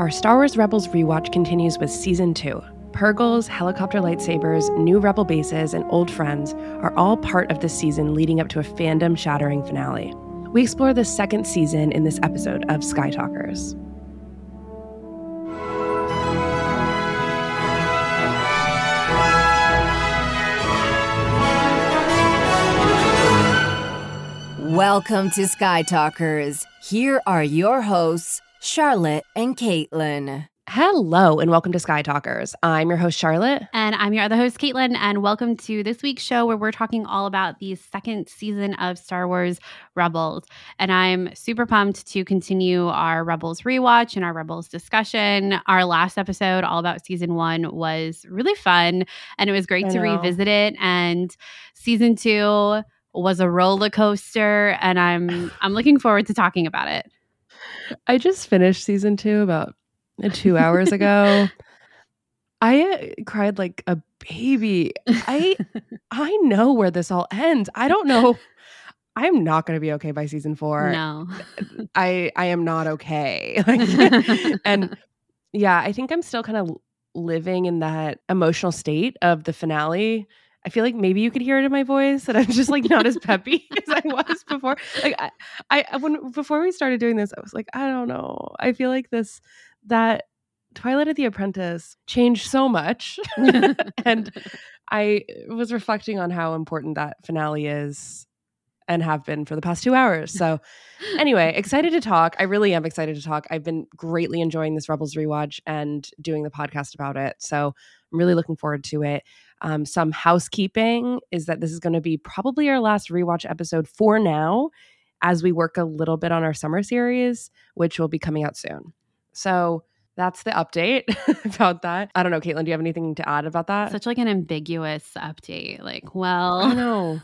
Our Star Wars Rebels rewatch continues with season two. Purrgils, helicopter lightsabers, new rebel bases, and old friends are all part of the season leading up to a fandom shattering finale. We explore the second season in this episode of Skytalkers. Welcome to Skytalkers. Here are your hosts, Charlotte and Caitlin. Hello, and welcome to Skytalkers. I'm your host, Charlotte. And I'm your other host, Caitlin, and welcome to this week's show where we're talking all about the second season of Star Wars Rebels. And I'm super pumped to continue our Rebels rewatch and our Rebels discussion. Our last episode, all about season one, was really fun, and it was great I to know. revisit it. And season two was a roller coaster, and I'm I'm looking forward to talking about it. I just finished season two about uh, two hours ago. I uh, cried like a baby. I I know where this all ends. I don't know. I'm not going to be okay by season four. no. I I am not okay. Like, and yeah, I think I'm still kind of living in that emotional state of the finale. I feel like maybe you could hear it in my voice that I'm just like not as peppy as I was before. Like I, I when before we started doing this, I was like, I don't know. I feel like this that Twilight of the Apprentice changed so much. and I was reflecting on how important that finale is and have been for the past two hours. So anyway, excited to talk. I really am excited to talk. I've been greatly enjoying this Rebels rewatch and doing the podcast about it. So I'm really looking forward to it. Um, some housekeeping is that this is going to be probably our last rewatch episode for now, as we work a little bit on our summer series, which will be coming out soon. So that's the update about that. I don't know, Caitlin, do you have anything to add about that? Such like an ambiguous update. Like, well, I know.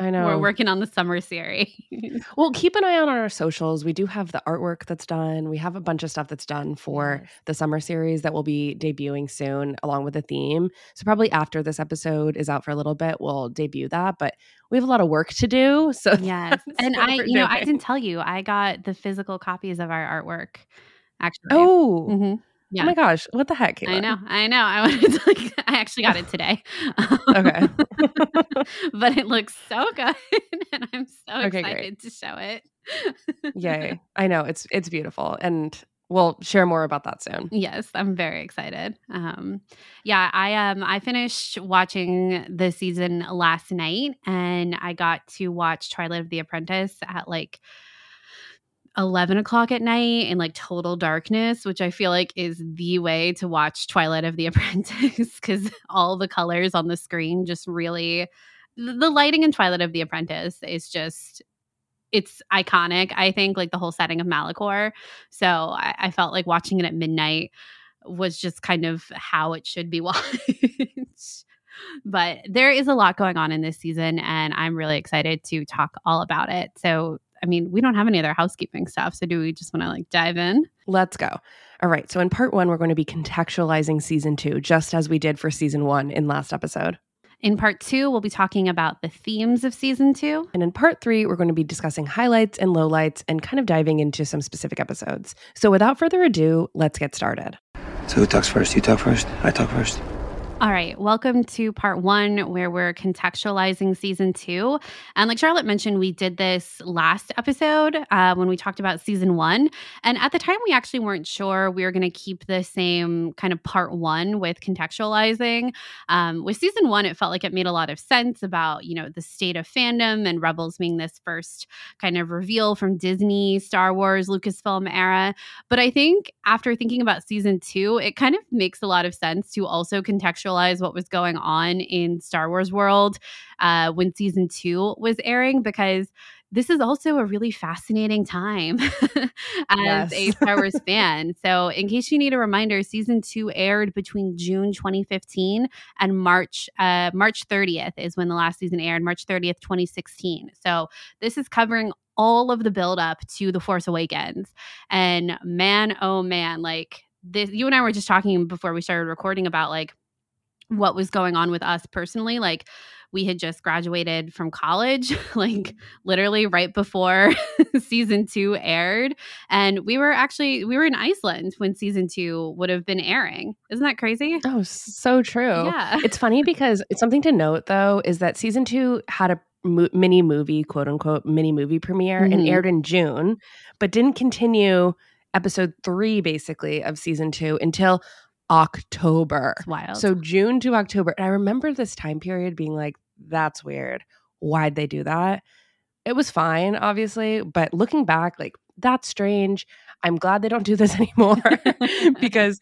I know. we're working on the summer series. Well, keep an eye on our socials. We do have the artwork that's done. We have a bunch of stuff that's done for Yes. the summer series that will be debuting soon, along with the theme. So, probably after this episode is out for a little bit, we'll debut that. But we have a lot of work to do. So, Yes. And I, you know, I didn't tell you, I got the physical copies of our artwork actually. Oh, mm-hmm. Oh yeah. my gosh. What the heck? I know. I know. I wanted to like, I actually got it today. Okay. but it looks so good. And I'm so Okay, great. excited to show it. Yay. I know. It's it's beautiful. And we'll share more about that soon. Yes, I'm very excited. Um, yeah, I um I finished watching the season last night, and I got to watch Twilight of the Apprentice at like eleven o'clock at night in like total darkness, which I feel like is the way to watch Twilight of the Apprentice because all the colors on the screen just really the the lighting in Twilight of the Apprentice is just it's iconic. I think like the whole setting of Malachor. So I, I felt like watching it at midnight was just kind of how it should be watched. but there is a lot going on in this season, and I'm really excited to talk all about it. So, I mean, we don't have any other housekeeping stuff. So, do we just want to like dive in? Let's go. All right. So, in part one, we're going to be contextualizing season two, just as we did for season one in last episode. In part two, we'll be talking about the themes of season two. And in part three, we're going to be discussing highlights and lowlights and kind of diving into some specific episodes. So without further ado, let's get started. So who talks first? You talk first? I talk first. All right, welcome to part one, where we're contextualizing season two. And like Charlotte mentioned, we did this last episode uh, when we talked about season one. And at the time, we actually weren't sure we were going to keep the same kind of part one with contextualizing. Um, with season one, it felt like it made a lot of sense about, you know, the state of fandom and Rebels being this first kind of reveal from Disney, Star Wars, Lucasfilm era. But I think after thinking about season two, it kind of makes a lot of sense to also contextualize what was going on in Star Wars world uh, when season two was airing, because this is also a really fascinating time as a Star Wars fan. So, in case you need a reminder, season two aired between June 2015 and March uh, March 30th is when the last season aired. March 30th, 2016. So, this is covering all of the build up to The Force Awakens. And man, oh man, like this, you and I were just talking before we started recording about like what was going on with us personally. Like, we had just graduated from college, like literally right before season two aired. And we were actually we were in Iceland when season two would have been airing. Isn't that crazy? Oh, so true. Yeah. It's funny because it's something to note though is that season two had a mo- mini movie, quote unquote, mini movie premiere and Mhm. aired in June, but didn't continue episode three basically of season two until October. It's wild. So June to October. And I remember this time period being like, that's weird. Why'd they do that? It was fine, obviously, but looking back, like, that's strange. I'm glad they don't do this anymore because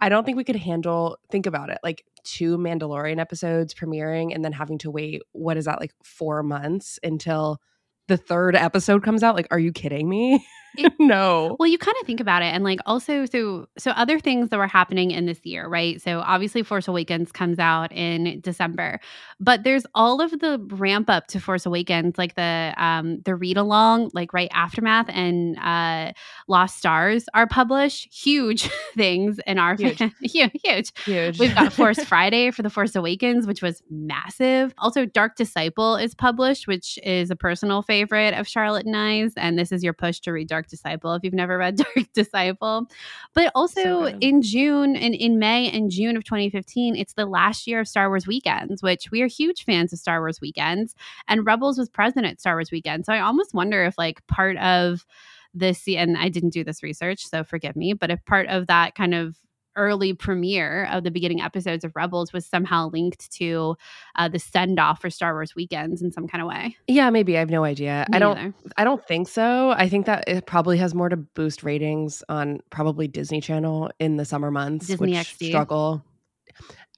I don't think we could handle, think about it, like two Mandalorian episodes premiering and then having to wait, what is that, like four months until the third episode comes out? Like, are you kidding me? It- no. Well, you kind of think about it, and like also, so so other things that were happening in this year, right? So obviously, Force Awakens comes out in December, but there's all of the ramp up to Force Awakens, like the um the read along, like right aftermath and uh Lost Stars are published. Huge things in our Huge. huge, huge. Huge. We've got Force Friday for the Force Awakens, which was massive. Also, Dark Disciple is published, which is a personal favorite of Charlotte and I's. And this is your push to read Dark Disciple if you've never read Dark Disciple. But also So in June and in May and June of 2015, it's the last year of Star Wars weekends, which we are huge fans of Star Wars weekends. And Rebels was present at Star Wars weekend. So I almost wonder if like part of this and I didn't do this research, so forgive me, but if part of that kind of early premiere of the beginning episodes of Rebels was somehow linked to uh, the send off for Star Wars weekends in some kind of way. yeah, maybe. I have no idea. I don't. neither. I don't think so. I think that it probably has more to boost ratings on probably Disney Channel in the summer months, Disney which XD. struggle.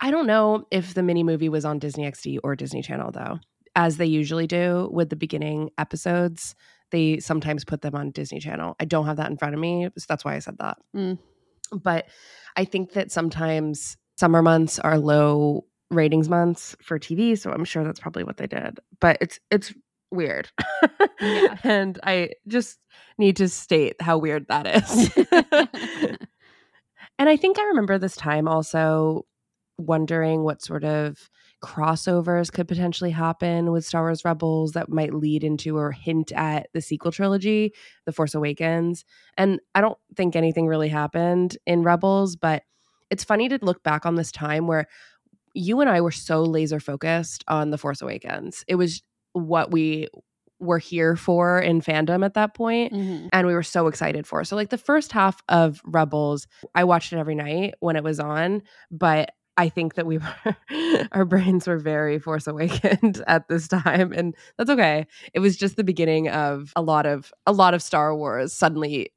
I don't know if the mini movie was on Disney XD or Disney Channel though, as they usually do with the beginning episodes. They sometimes put them on Disney Channel. I don't have that in front of me, so that's why I said that. Mm. But I think that sometimes summer months are low ratings months for TV, so I'm sure that's probably what they did. But it's it's weird. Yeah. and I just need to state how weird that is. and I think I remember this time also wondering what sort of crossovers could potentially happen with Star Wars Rebels that might lead into or hint at the sequel trilogy, The Force Awakens. And I don't think anything really happened in Rebels, but it's funny to look back on this time where you and I were so laser focused on The Force Awakens. It was what we were here for in fandom at that point Mhm. and we were so excited for. So like the first half of Rebels, I watched it every night when it was on, but I think that we were our brains were very Force Awakened at this time and that's okay. It was just the beginning of a lot of a lot of Star Wars suddenly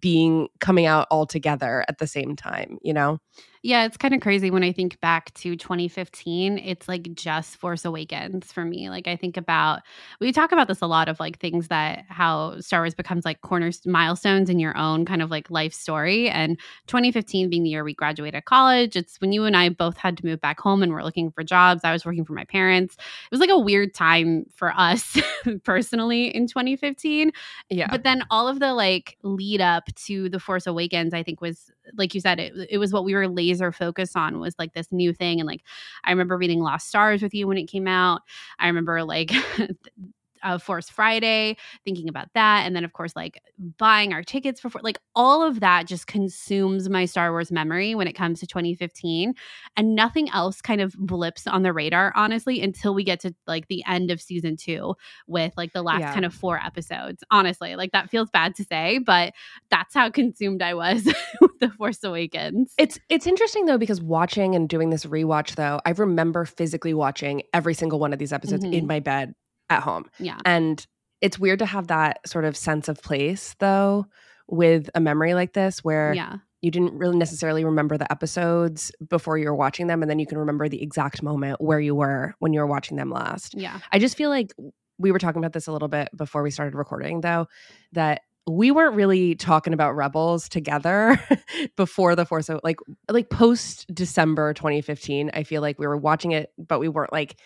being coming out all together at the same time, you know? Yeah, it's kind of crazy when I think back to 2015. It's like just Force Awakens for me. Like I think about we talk about this a lot of like things that how Star Wars becomes like corners milestones in your own kind of like life story. And 2015 being the year we graduated college, it's when you and I both had to move back home and we're looking for jobs. I was working for my parents. It was like a weird time for us personally in 2015. Yeah. But then all of the like lead up to the Force Awakens, I think was like you said, it, it was what we were laser focus on was like this new thing. And like I remember reading Lost Stars with you when it came out. I remember like uh, Force Friday, thinking about that, and then of course like buying our tickets for like all of that just consumes my Star Wars memory when it comes to 2015, and nothing else kind of blips on the radar honestly until we get to like the end of season two with like the last Yeah. kind of four episodes. Honestly, like that feels bad to say, but that's how consumed I was with the Force Awakens. It's it's interesting though because watching and doing this rewatch though, I remember physically watching every single one of these episodes Mhm. in my bed at home. yeah, And it's weird to have that sort of sense of place though with a memory like this where yeah, you didn't really necessarily remember the episodes before you were watching them and then you can remember the exact moment where you were when you were watching them last. yeah. I just feel like we were talking about this a little bit before we started recording, though, that we weren't really talking about Rebels together before the Force, O- like like post December 2015. I feel like we were watching it, but we weren't like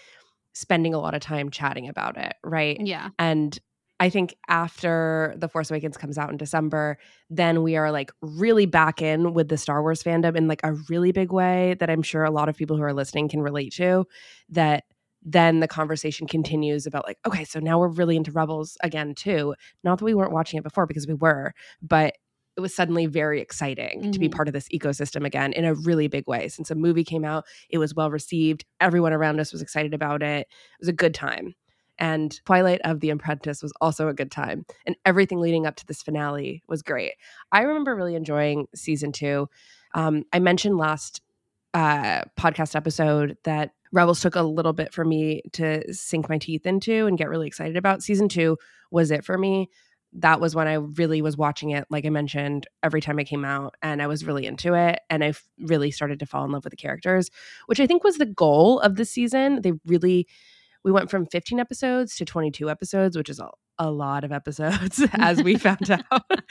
spending a lot of time chatting about it, right? Yeah. And I think after The Force Awakens comes out in December, then we are like really back in with the Star Wars fandom in like a really big way that I'm sure a lot of people who are listening can relate to. That then the conversation continues about like okay so now we're really into rebels again too not that we weren't watching it before because we were but it was suddenly very exciting mm-hmm. to be mm-hmm. part of this ecosystem again in a really big way since a movie came out it was well received everyone around us was excited about it it was a good time and Twilight of the Apprentice was also a good time. And everything leading up to this finale was great. I remember really enjoying season two. Um, I mentioned last uh, podcast episode that Rebels took a little bit for me to sink my teeth into and get really excited about. Season two was it for me. That was when I really was watching it, like I mentioned, every time it came out, and I was really into it. And I really started to fall in love with the characters, which I think was the goal of the season. They really, we went from 15 episodes to 22 episodes, which is a, a lot of episodes, as we found out.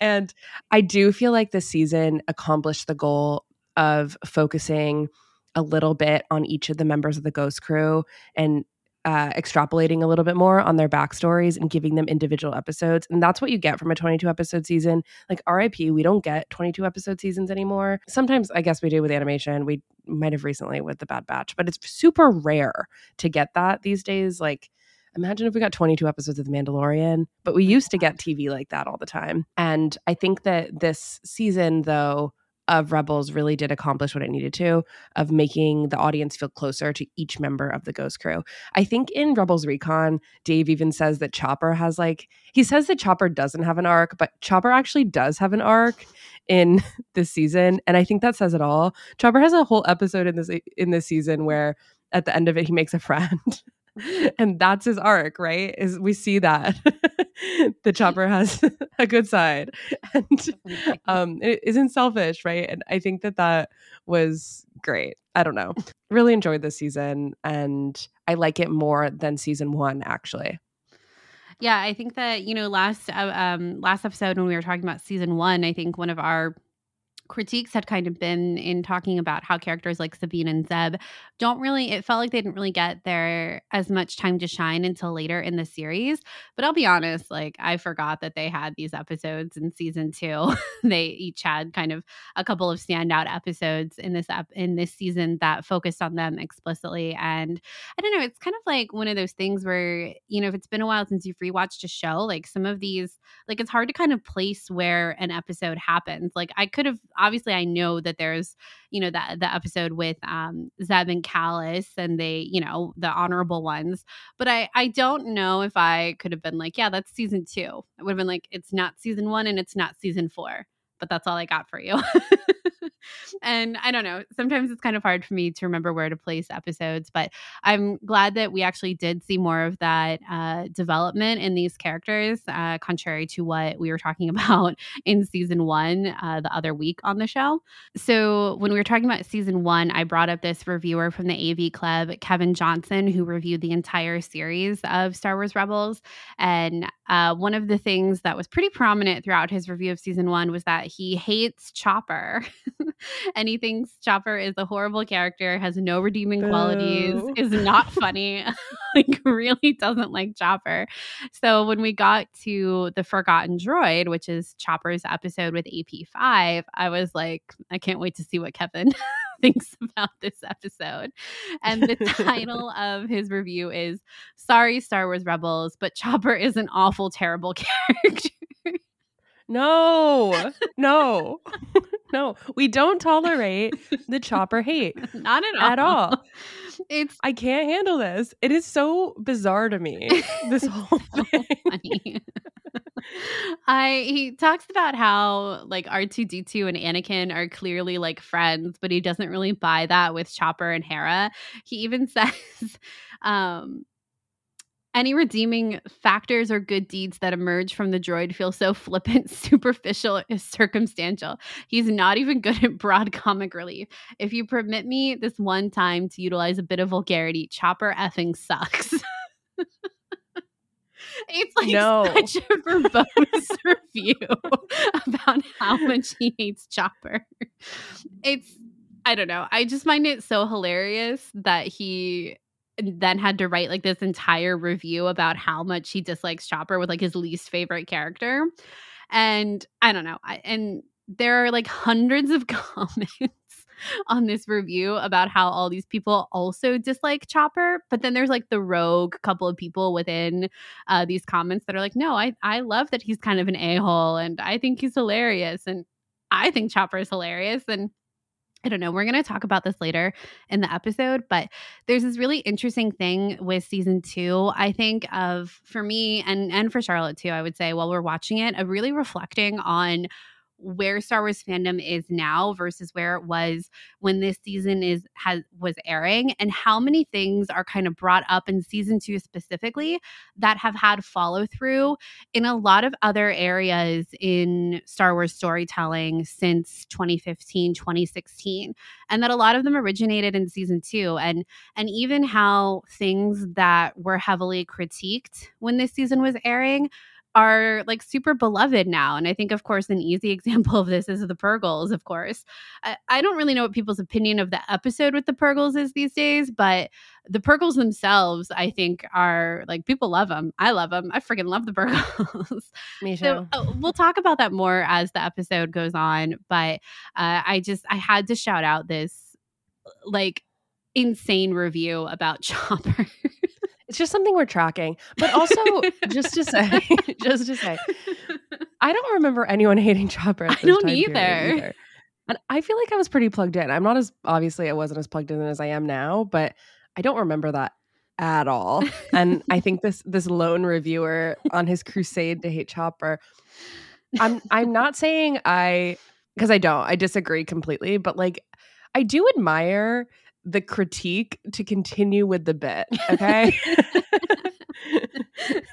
and I do feel like the season accomplished the goal of focusing a little bit on each of the members of the ghost crew and uh, extrapolating a little bit more on their backstories and giving them individual episodes. And that's what you get from a 22 episode season. Like RIP, we don't get 22 episode seasons anymore. Sometimes I guess we do with animation. We might have recently with The Bad Batch, but it's super rare to get that these days. Like, imagine if we got 22 episodes of The Mandalorian, but we used to get TV like that all the time. And I think that this season, though, of Rebels really did accomplish what it needed to of making the audience feel closer to each member of the Ghost Crew. I think in Rebels Recon, Dave even says that Chopper has like he says that Chopper doesn't have an arc, but Chopper actually does have an arc in this season, and I think that says it all. Chopper has a whole episode in this in this season where at the end of it he makes a friend. and that's his arc, right? Is we see that the chopper has a good side and um it isn't selfish, right? And I think that that was great. I don't know. Really enjoyed this season and I like it more than season 1 actually. Yeah, I think that, you know, last uh, um last episode when we were talking about season 1, I think one of our critiques had kind of been in talking about how characters like Sabine and Zeb don't really it felt like they didn't really get their as much time to shine until later in the series. But I'll be honest, like I forgot that they had these episodes in season 2. they each had kind of a couple of standout episodes in this ep- in this season that focused on them explicitly and I don't know, it's kind of like one of those things where, you know, if it's been a while since you've rewatched a show, like some of these like it's hard to kind of place where an episode happens. Like I could have obviously I know that there's, you know, that the episode with um Zeb and Kallus and they, you know, the honorable ones. But I I don't know if I could have been like, yeah, that's season 2. I would have been like it's not season 1 and it's not season 4. But that's all I got for you. and I don't know. Sometimes it's kind of hard for me to remember where to place episodes, but I'm glad that we actually did see more of that uh, development in these characters, uh, contrary to what we were talking about in season one uh, the other week on the show. So, when we were talking about season one, I brought up this reviewer from the AV Club, Kevin Johnson, who reviewed the entire series of Star Wars Rebels. And uh, one of the things that was pretty prominent throughout his review of season one was that he hates Chopper. and he thinks Chopper is a horrible character, has no redeeming Boo. qualities, is not funny, like really doesn't like Chopper. So when we got to the Forgotten Droid, which is Chopper's episode with AP5, I was like, I can't wait to see what Kevin thinks about this episode. And the title of his review is Sorry, Star Wars Rebels, but Chopper is an awful, terrible character. No, no, no. We don't tolerate the chopper hate. Not at all. At all. It's I can't handle this. It is so bizarre to me. This whole so thing. I he talks about how like R2D2 and Anakin are clearly like friends, but he doesn't really buy that with Chopper and Hera. He even says um any redeeming factors or good deeds that emerge from the droid feel so flippant, superficial, and circumstantial. He's not even good at broad comic relief. If you permit me this one time to utilize a bit of vulgarity, Chopper effing sucks. it's like no. such a verbose review about how much he hates Chopper. It's I don't know. I just find it so hilarious that he then had to write like this entire review about how much he dislikes Chopper with like his least favorite character. And I don't know. I, and there are like hundreds of comments on this review about how all these people also dislike Chopper, but then there's like the rogue couple of people within uh, these comments that are like, no, I I love that he's kind of an a hole, and I think he's hilarious, and I think Chopper is hilarious, and I don't know. We're going to talk about this later in the episode, but there's this really interesting thing with season two. I think of for me and and for Charlotte too. I would say while we're watching it, of really reflecting on where Star Wars fandom is now versus where it was when this season is has was airing and how many things are kind of brought up in season 2 specifically that have had follow through in a lot of other areas in Star Wars storytelling since 2015 2016 and that a lot of them originated in season 2 and and even how things that were heavily critiqued when this season was airing are like super beloved now. And I think, of course, an easy example of this is the Purrgils, of course. I, I, don't really know what people's opinion of the episode with the Purrgils is these days, but the Purrgils themselves, I think, are like people love them. I love them. I freaking love the Purrgils. Me too. So uh, we'll talk about that more as the episode goes on. But uh, I just, I had to shout out this like insane review about Chopper. It's just something we're tracking. But also, just to say, just to say, I don't remember anyone hating Chopper. I don't either. either. And I feel like I was pretty plugged in. I'm not as obviously I wasn't as plugged in as I am now, but I don't remember that at all. and I think this this lone reviewer on his crusade to hate Chopper. I'm I'm not saying I because I don't. I disagree completely, but like I do admire the critique to continue with the bit, okay?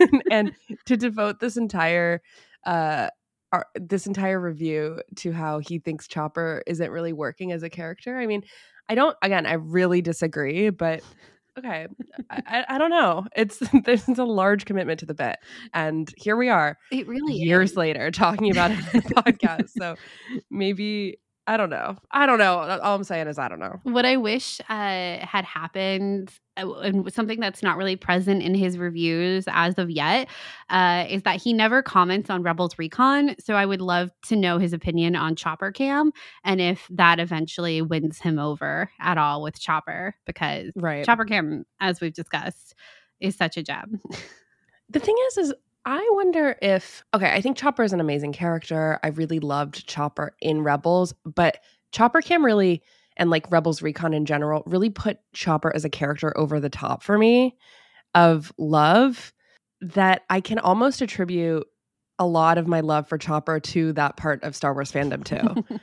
and, to devote this entire uh our, this entire review to how he thinks Chopper isn't really working as a character. I mean, I don't again, I really disagree, but okay. I, I don't know. It's there's a large commitment to the bit. And here we are. It really years is. later talking about it on the podcast. So maybe I don't know. I don't know. All I'm saying is I don't know. What I wish uh, had happened, uh, and something that's not really present in his reviews as of yet, uh, is that he never comments on Rebels Recon. So I would love to know his opinion on Chopper Cam and if that eventually wins him over at all with Chopper, because right. Chopper Cam, as we've discussed, is such a gem. the thing is, is I wonder if okay, I think Chopper is an amazing character. I really loved Chopper in Rebels, but Chopper Cam really and like Rebels Recon in general really put Chopper as a character over the top for me of love that I can almost attribute a lot of my love for Chopper to that part of Star Wars fandom too.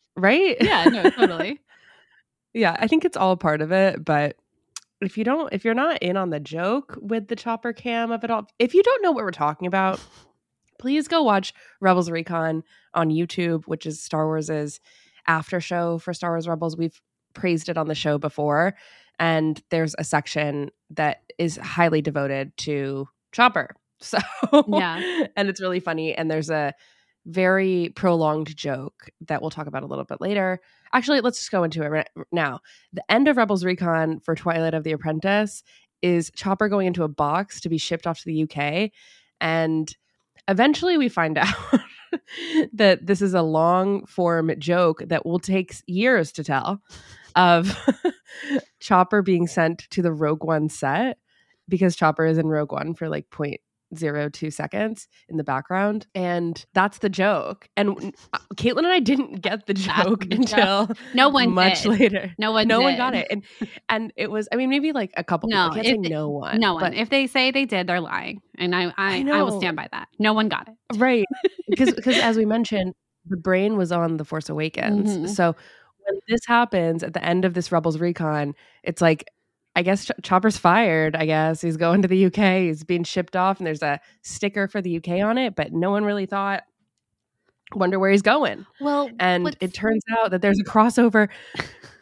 right? Yeah, no, totally. yeah, I think it's all part of it, but if you don't if you're not in on the joke with the chopper cam of it all if you don't know what we're talking about please go watch rebels recon on youtube which is star wars's after show for star wars rebels. We've praised it on the show before and there's a section that is highly devoted to chopper. So yeah. and it's really funny and there's a very prolonged joke that we'll talk about a little bit later. Actually, let's just go into it right now. The end of Rebels Recon for Twilight of the Apprentice is Chopper going into a box to be shipped off to the UK. And eventually we find out that this is a long form joke that will take years to tell of Chopper being sent to the Rogue One set because Chopper is in Rogue One for like point zero two seconds in the background and that's the joke and uh, caitlin and i didn't get the joke the until joke. no one much did. later no one no did. one got it and and it was i mean maybe like a couple no people. I can't say no one no one if they say they did they're lying and i i, I, I will stand by that no one got it right because because as we mentioned the brain was on the force awakens mm-hmm. so when this happens at the end of this rebels recon it's like I guess Ch- Chopper's fired. I guess he's going to the UK. He's being shipped off, and there's a sticker for the UK on it, but no one really thought. Wonder where he's going. Well, and it turns out that there's a crossover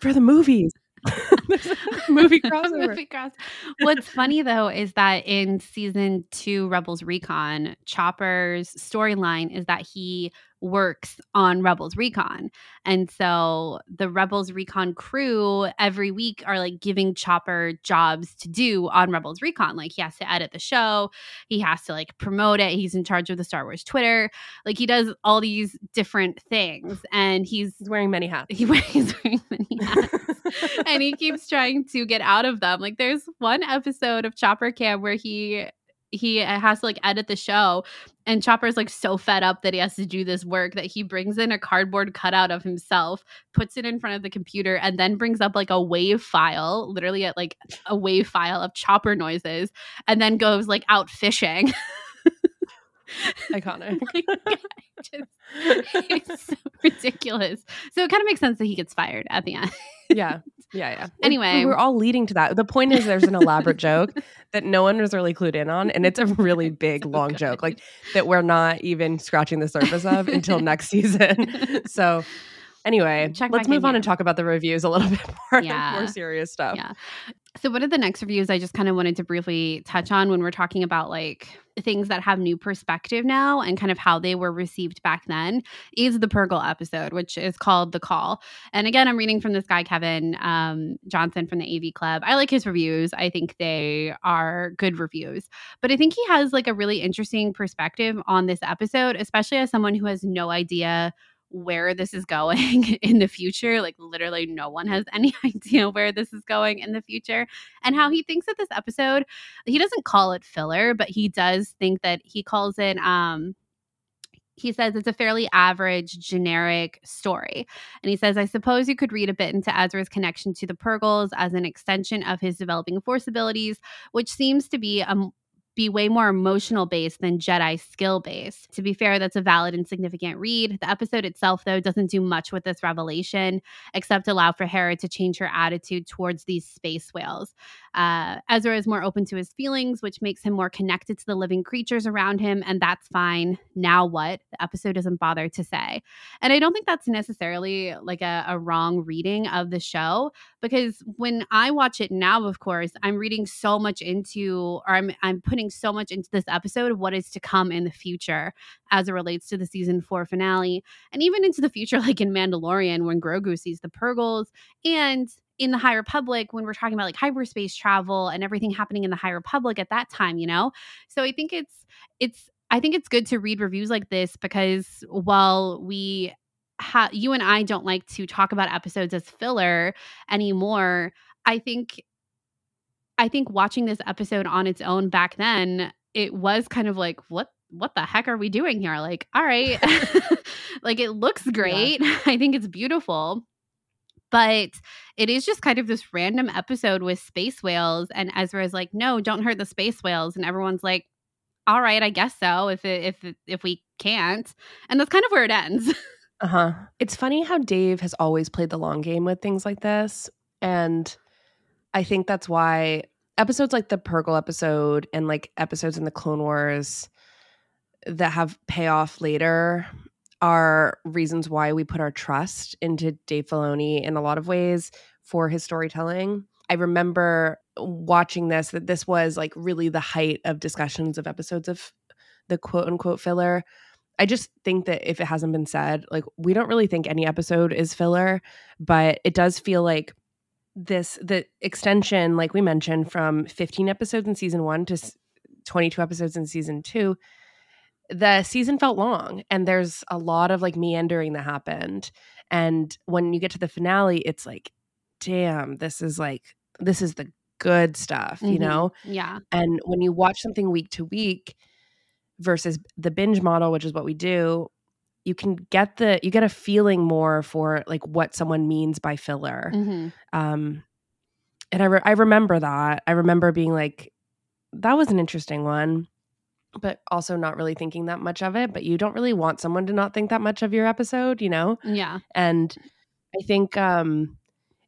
for the movies. movie crossover. movie cross. What's funny though is that in season two, Rebels Recon, Chopper's storyline is that he works on Rebels Recon. And so the Rebels Recon crew every week are like giving Chopper jobs to do on Rebels Recon. Like he has to edit the show, he has to like promote it, he's in charge of the Star Wars Twitter. Like he does all these different things and he's He's wearing many hats. he wears wearing many hats. and he keeps trying to get out of them. Like there's one episode of Chopper Cam where he he uh, has to like edit the show and Chopper's like so fed up that he has to do this work that he brings in a cardboard cutout of himself, puts it in front of the computer and then brings up like a wave file, literally at like a wave file of chopper noises and then goes like out fishing. Iconic. Like, just- it's so ridiculous. So it kind of makes sense that he gets fired at the end. yeah. Yeah, yeah. Anyway. we're all leading to that. The point is there's an elaborate joke that no one was really clued in on and it's a really big So long good. joke like that we're not even scratching the surface of until next season. So anyway, Check let's move on and talk about the reviews a little bit more Yeah. more serious stuff. Yeah. So one of the next reviews I just kind of wanted to briefly touch on when we're talking about like things that have new perspective now and kind of how they were received back then is the Purrgil episode, which is called The Call. And again, I'm reading from this guy, Kevin um, Johnson from the AV Club. I like his reviews. I think they are good reviews. But I think he has like a really interesting perspective on this episode, especially as someone who has no idea where this is going in the future. Like, literally, no one has any idea where this is going in the future. And how he thinks that this episode, he doesn't call it filler, but he does think that he calls it, um, he says it's a fairly average, generic story. And he says, I suppose you could read a bit into Ezra's connection to the Purrgils as an extension of his developing force abilities, which seems to be a be way more emotional based than Jedi skill based. To be fair, that's a valid and significant read. The episode itself, though, doesn't do much with this revelation except allow for Hera to change her attitude towards these space whales. Uh, Ezra is more open to his feelings, which makes him more connected to the living creatures around him, and that's fine. Now what? The episode doesn't bother to say. And I don't think that's necessarily like a, a wrong reading of the show because when I watch it now, of course, I'm reading so much into, or I'm I'm putting so much into this episode of what is to come in the future as it relates to the season four finale, and even into the future, like in Mandalorian, when Grogu sees the Purrgils, and in the High Republic, when we're talking about like hyperspace travel and everything happening in the High Republic at that time, you know. So I think it's it's I think it's good to read reviews like this because while we ha- you and I don't like to talk about episodes as filler anymore. I think I think watching this episode on its own back then, it was kind of like what what the heck are we doing here? Like, all right. like it looks great. I think it's beautiful. But it is just kind of this random episode with space whales and Ezra is like, "No, don't hurt the space whales." And everyone's like, "All right, I guess so if it, if if we can't." And that's kind of where it ends. Uh huh. It's funny how Dave has always played the long game with things like this. And I think that's why episodes like the Purrgil episode and like episodes in the Clone Wars that have payoff later are reasons why we put our trust into Dave Filoni in a lot of ways for his storytelling. I remember watching this that this was like really the height of discussions of episodes of the quote unquote filler. I just think that if it hasn't been said, like we don't really think any episode is filler, but it does feel like this the extension, like we mentioned, from 15 episodes in season one to 22 episodes in season two. The season felt long, and there's a lot of like meandering that happened. And when you get to the finale, it's like, damn, this is like this is the good stuff, you Mhm. know. yeah. And when you watch something week to week versus the binge model, which is what we do, you can get the you get a feeling more for like what someone means by filler. Mhm. Um, and I re- I remember that. I remember being like, that was an interesting one, but also not really thinking that much of it. But you don't really want someone to not think that much of your episode, you know. Yeah. And I think um,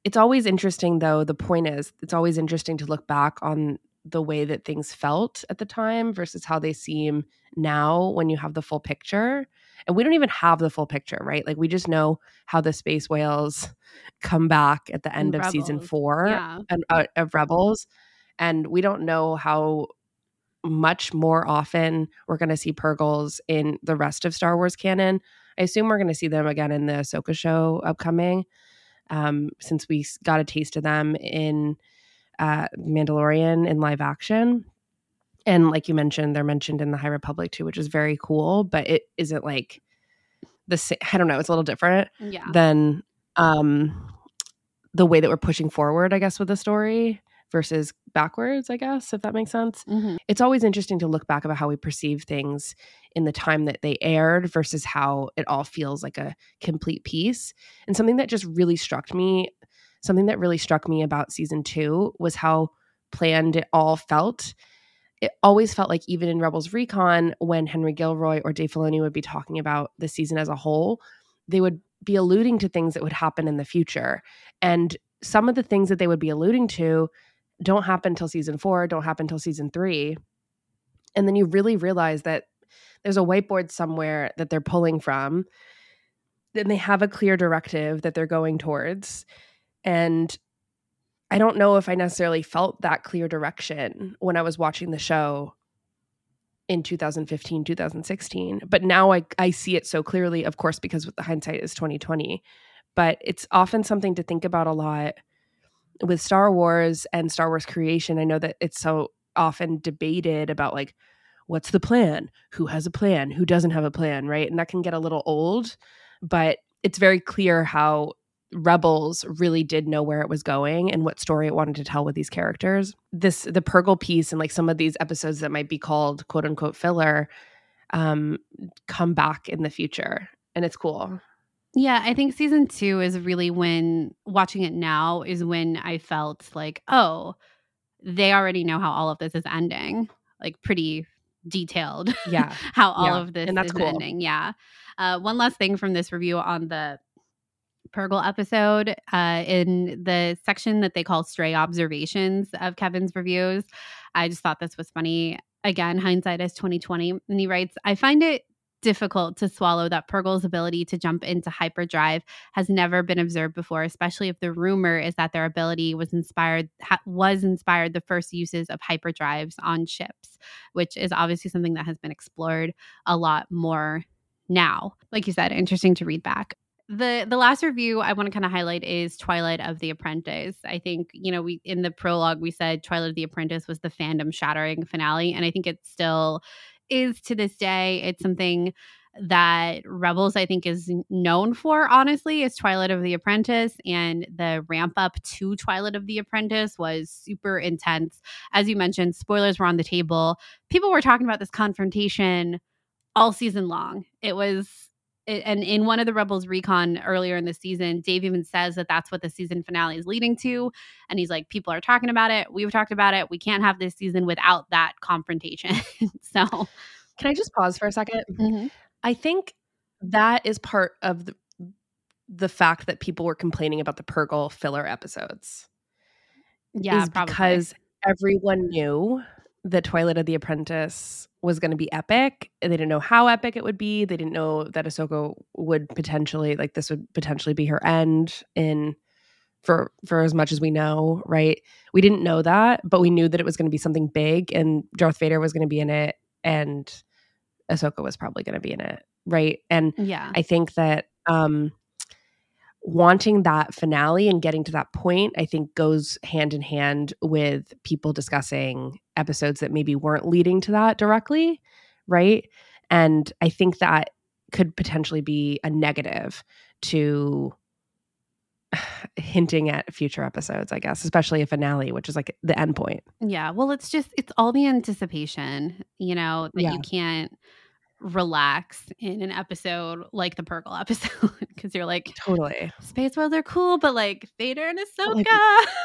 it's always interesting, though. The point is, it's always interesting to look back on the way that things felt at the time versus how they seem now when you have the full picture. And we don't even have the full picture, right? Like we just know how the space whales come back at the end of season four Yeah. and, uh, of Rebels, and we don't know how much more often we're going to see Purrgils in the rest of Star Wars canon. I assume we're going to see them again in the Ahsoka show upcoming, um, since we got a taste of them in uh, Mandalorian in live action. And like you mentioned, they're mentioned in the High Republic too, which is very cool. But it isn't like the same. I don't know. It's a little different Yeah. than um, the way that we're pushing forward, I guess, with the story versus backwards. I guess if that makes sense Mhm. it's always interesting to look back about how we perceive things in the time that they aired versus how it all feels like a complete piece. And something that just really struck me, something that really struck me about season two was how planned it all felt. It always felt like even in Rebels Recon, when Henry Gilroy or Dave Filoni would be talking about the season as a whole, they would be alluding to things that would happen in the future. And some of the things that they would be alluding to don't happen till season four, don't happen till season three. And then you really realize that there's a whiteboard somewhere that they're pulling from. Then they have a clear directive that they're going towards. And I don't know if I necessarily felt that clear direction when I was watching the show in 2015, 2016. But now I, I see it so clearly, of course, because with the hindsight is 2020. But it's often something to think about a lot with Star Wars and Star Wars creation. I know that it's so often debated about like what's the plan? Who has a plan? Who doesn't have a plan, right? And that can get a little old, but it's very clear how Rebels really did know where it was going and what story it wanted to tell with these characters. This the Purrgil piece and like some of these episodes that might be called quote unquote filler um come back in the future. And it's cool. Yeah, I think season two is really when watching it now is when I felt like, oh, they already know how all of this is ending. Like pretty detailed. Yeah. how all Yeah, of this and that's is cool. ending. Yeah. Uh, one last thing from this review on the Purrgil episode, uh, in the section that they call stray observations of Kevin's reviews, I just thought this was funny. Again, hindsight is 2020. And he writes, I find it difficult to swallow that Purrgil's ability to jump into hyperdrive has never been observed before, especially if the rumor is that their ability was inspired ha- was inspired the first uses of hyperdrives on ships, which is obviously something that has been explored a lot more now. Like you said, interesting to read back. The the last review I want to kind of highlight is Twilight of the Apprentice. I think, you know, we in the prologue we said Twilight of the Apprentice was the fandom shattering finale and I think it's still is to this day. It's something that Rebels, I think, is known for, honestly, is Twilight of the Apprentice. And the ramp up to Twilight of the Apprentice was super intense. As you mentioned, spoilers were on the table. People were talking about this confrontation all season long. It was. And in one of the Rebels recon earlier in the season, Dave even says that that's what the season finale is leading to. And he's like, people are talking about it. We've talked about it. We can't have this season without that confrontation. so, Can I just pause for a 2nd mm-hmm. I think that is part of the the fact that people were complaining about the Purrgil filler episodes. yeah, because everyone knew that Twilight of the Apprentice was going to be epic. They didn't know how epic it would be. They didn't know that Ahsoka would potentially like this would potentially be her end in for for as much as we know, right? We didn't know that, but we knew that it was going to be something big and Darth Vader was going to be in it and Ahsoka was probably going to be in it, right? And yeah. I think that um, wanting that finale and getting to that point, I think goes hand in hand with people discussing episodes that maybe weren't leading to that directly, right? And I think that could potentially be a negative to hinting at future episodes, I guess, especially a finale, which is like the end point. Yeah. Well, it's just, it's all the anticipation, you know, that Yeah. you can't relax in an episode like the Purrgil episode because you're like, Totally. Space Whales are cool, but like Vader and Ahsoka. Like,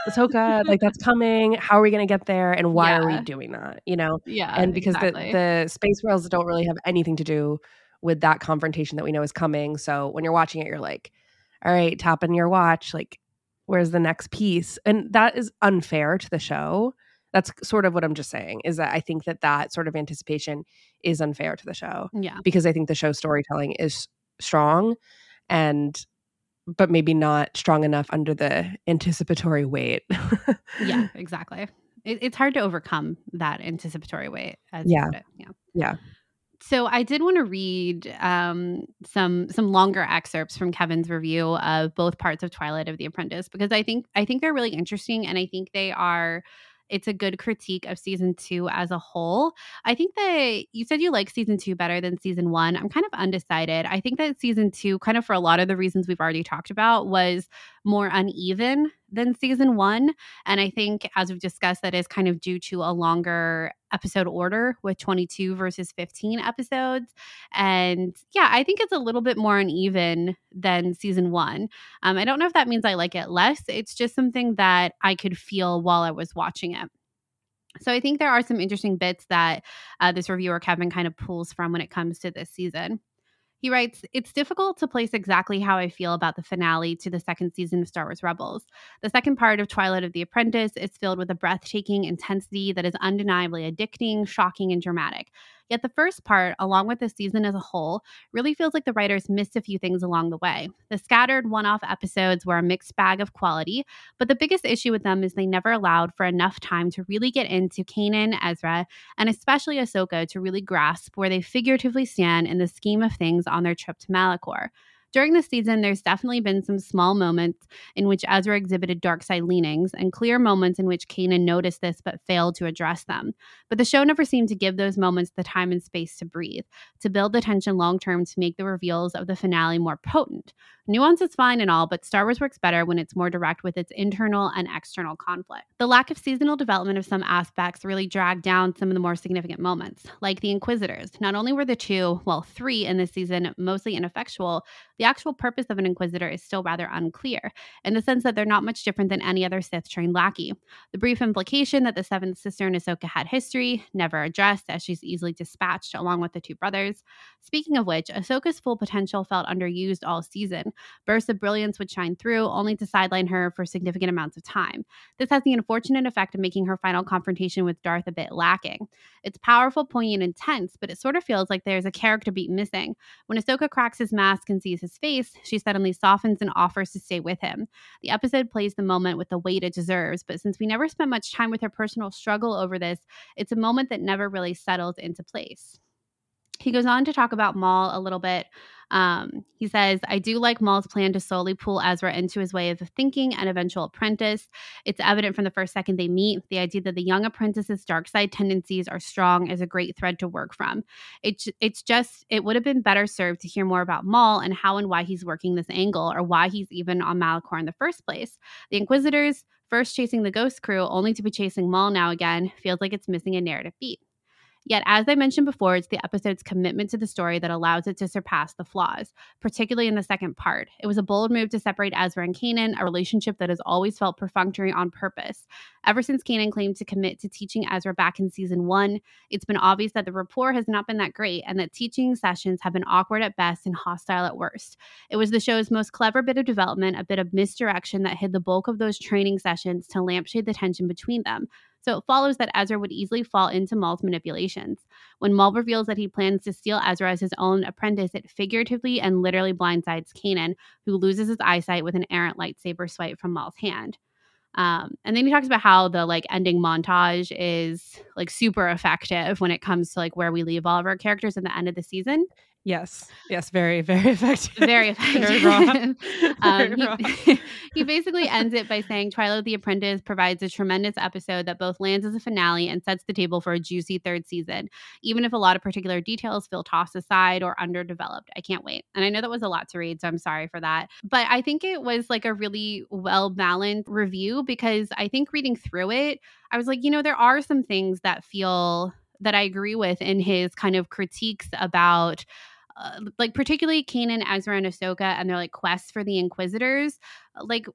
Ahsoka, like that's coming. How are we going to get there? And why are we doing that? You know? yeah. and because exactly. the, the space worlds don't really have anything to do with that confrontation that we know is coming so when you're watching it you're like all right tapping your watch like where's the next piece and that is unfair to the show That's sort of what I'm just saying is that I think that that sort of anticipation is unfair to the show Yeah. because I think the show storytelling is strong and but maybe not strong enough under the anticipatory weight. Yeah, exactly. It, it's hard to overcome that anticipatory weight. As Yeah. Yeah. Yeah. So I did want to read um, some some longer excerpts from Kevin's review of both parts of Twilight of the Apprentice because I think I think they're really interesting and I think they are it's a good critique of season two as a whole. I think that you said you like season two better than season one. I'm kind of undecided. I think that season two, kind of for a lot of the reasons we've already talked about, was more uneven than season one. And I think, as we've discussed, that is kind of due to a longer episode order with 22 versus 15 episodes. And yeah, I think it's a little bit more uneven than season one. Um, I don't know if that means I like it less. It's just something that I could feel while I was watching it. So I think there are some interesting bits that uh, this reviewer, Kevin, kind of pulls from when it comes to this season. He writes, It's difficult to place exactly how I feel about the finale to the second season of Star Wars Rebels. The second part of Twilight of the Apprentice is filled with a breathtaking intensity that is undeniably addicting, shocking, and dramatic. Yet the first part, along with the season as a whole, really feels like the writers missed a few things along the way. The scattered one off episodes were a mixed bag of quality, but the biggest issue with them is they never allowed for enough time to really get into Kanan, Ezra, and especially Ahsoka to really grasp where they figuratively stand in the scheme of things on their trip to Malachor. During the season, there's definitely been some small moments in which Ezra exhibited dark side leanings, and clear moments in which Kanan noticed this but failed to address them. But the show never seemed to give those moments the time and space to breathe, to build the tension long term to make the reveals of the finale more potent. Nuance is fine and all, but Star Wars works better when it's more direct with its internal and external conflict. The lack of seasonal development of some aspects really dragged down some of the more significant moments, like the Inquisitors. Not only were the two, well, three in this season mostly ineffectual, the actual purpose of an Inquisitor is still rather unclear, in the sense that they're not much different than any other Sith trained lackey. The brief implication that the Seventh Sister and Ahsoka had history, never addressed as she's easily dispatched along with the two brothers. Speaking of which, Ahsoka's full potential felt underused all season. Bursts of brilliance would shine through, only to sideline her for significant amounts of time. This has the unfortunate effect of making her final confrontation with Darth a bit lacking. It's powerful, poignant, intense, but it sort of feels like there's a character beat missing. When Ahsoka cracks his mask and sees his face, she suddenly softens and offers to stay with him. The episode plays the moment with the weight it deserves, but since we never spent much time with her personal struggle over this, it's a moment that never really settles into place. He goes on to talk about Maul a little bit. Um, he says, I do like Maul's plan to slowly pull Ezra into his way of thinking and eventual apprentice. It's evident from the first second they meet. The idea that the young apprentice's dark side tendencies are strong is a great thread to work from. It's it's just it would have been better served to hear more about Maul and how and why he's working this angle or why he's even on Malachor in the first place. The Inquisitors first chasing the Ghost Crew, only to be chasing Maul now again, feels like it's missing a narrative beat. Yet, as I mentioned before, it's the episode's commitment to the story that allows it to surpass the flaws, particularly in the second part. It was a bold move to separate Ezra and Kanan, a relationship that has always felt perfunctory on purpose. Ever since Kanan claimed to commit to teaching Ezra back in season one, it's been obvious that the rapport has not been that great and that teaching sessions have been awkward at best and hostile at worst. It was the show's most clever bit of development, a bit of misdirection that hid the bulk of those training sessions to lampshade the tension between them. So it follows that Ezra would easily fall into Maul's manipulations. When Maul reveals that he plans to steal Ezra as his own apprentice, it figuratively and literally blindsides Kanan, who loses his eyesight with an errant lightsaber swipe from Maul's hand. Um, and then he talks about how the like ending montage is like super effective when it comes to like where we leave all of our characters at the end of the season. Yes. Yes. Very, very effective. Very effective. Very raw. um, Very raw. he, he basically ends it by saying Twilight the Apprentice provides a tremendous episode that both lands as a finale and sets the table for a juicy third season, even if a lot of particular details feel tossed aside or underdeveloped. I can't wait. And I know that was a lot to read, so I'm sorry for that. But I think it was like a really well balanced review because I think reading through it, I was like, you know, there are some things that feel that I agree with in his kind of critiques about uh, like particularly Kanan, Ezra, and Ahsoka, and their like quests for the Inquisitors. Like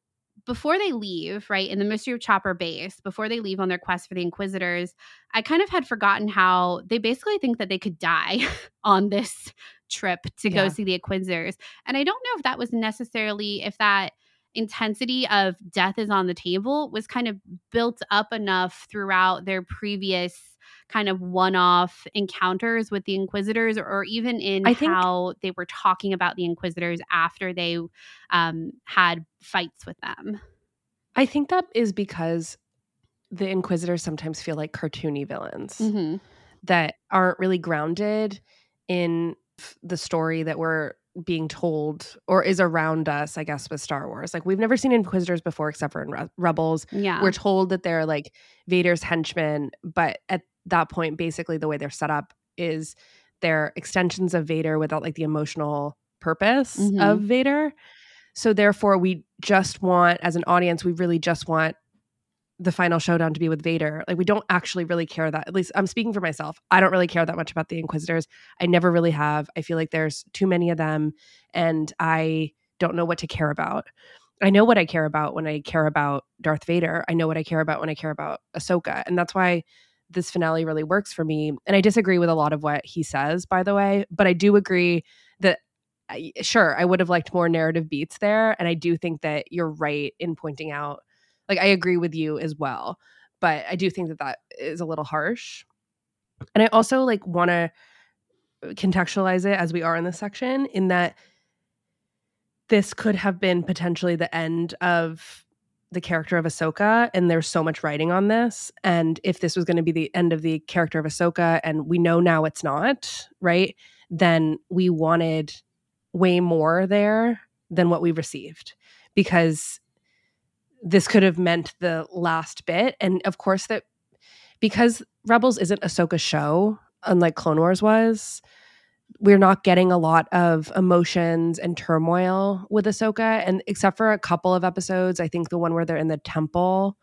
before they leave, right in the Mystery of Chopper base, before they leave on their quest for the Inquisitors, I kind of had forgotten how they basically think that they could die on this trip to go see the Inquisitors, and I don't know if that was necessarily if that intensity of death is on the table was kind of built up enough throughout their previous kind of one-off encounters with the inquisitors or even in I how they were talking about the inquisitors after they um, had fights with them I think that is because the Inquisitors sometimes feel like cartoony villains mm-hmm. that aren't really grounded in the story that we're being told or is around us, I guess, with Star Wars. Like, we've never seen Inquisitors before except for in Re- Rebels. yeah We're told that they're like Vader's henchmen, but at that point, basically, the way they're set up is they're extensions of Vader without like the emotional purpose Mhm. of Vader. So, therefore, we just want, as an audience, we really just want the final showdown to be with Vader. Like, we don't actually really care that, at least I'm speaking for myself. I don't really care that much about the Inquisitors. I never really have. I feel like there's too many of them, and I don't know what to care about. I know what I care about when I care about Darth Vader. I know what I care about when I care about Ahsoka. And that's why this finale really works for me. And I disagree with a lot of what he says, by the way, but I do agree that sure, I would have liked more narrative beats there. And I do think that you're right in pointing out, like, I agree with you as well. But I do think that that is a little harsh. And I also like want to contextualize it as we are in this section in that this could have been potentially the end of the character of Ahsoka, and there's so much writing on this. And if this was going to be the end of the character of Ahsoka, and we know now it's not, right? Then we wanted way more there than what we received because this could have meant the last bit. And of course, that because Rebels isn't Ahsoka's show, unlike Clone Wars was, we're not getting a lot of emotions and turmoil with Ahsoka. And except for a couple of episodes, I think the one where they're in the temple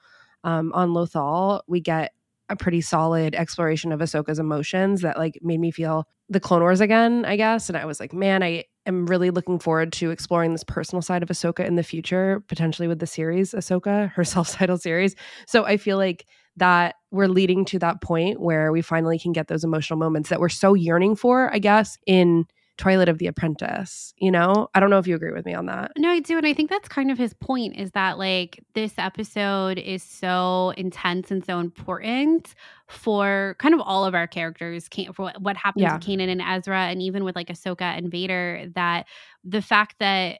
um, on Lothal, we get a pretty solid exploration of Ahsoka's emotions that like made me feel the Clone Wars again, I guess. And I was like, man, I am really looking forward to exploring this personal side of Ahsoka in the future, potentially with the series Ahsoka, her self-titled series. So I feel like that we're leading to that point where we finally can get those emotional moments that we're so yearning for, I guess, in Twilight of the Apprentice. You know, I don't know if you agree with me on that. No, I do. And I think that's kind of his point is that, like, this episode is so intense and so important for kind of all of our characters, for what- what happens Yeah. to Kanan and Ezra, and even with like Ahsoka and Vader, that the fact that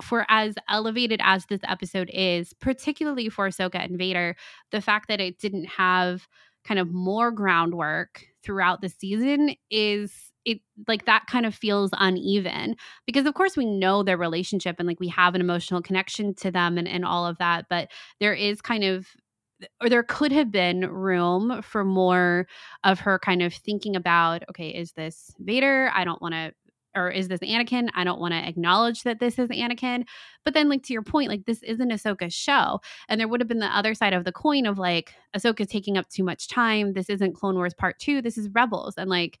for as elevated as this episode is, particularly for Ahsoka and Vader, the fact that it didn't have kind of more groundwork throughout the season is it like that kind of feels uneven because of course we know their relationship and like we have an emotional connection to them and, and all of that but there is kind of or there could have been room for more of her kind of thinking about okay is this vader i don't want to or is this Anakin? I don't want to acknowledge that this is Anakin. But then, like to your point, like this isn't Ahsoka's show, and there would have been the other side of the coin of like Ahsoka's taking up too much time. This isn't Clone Wars Part Two. This is Rebels, and like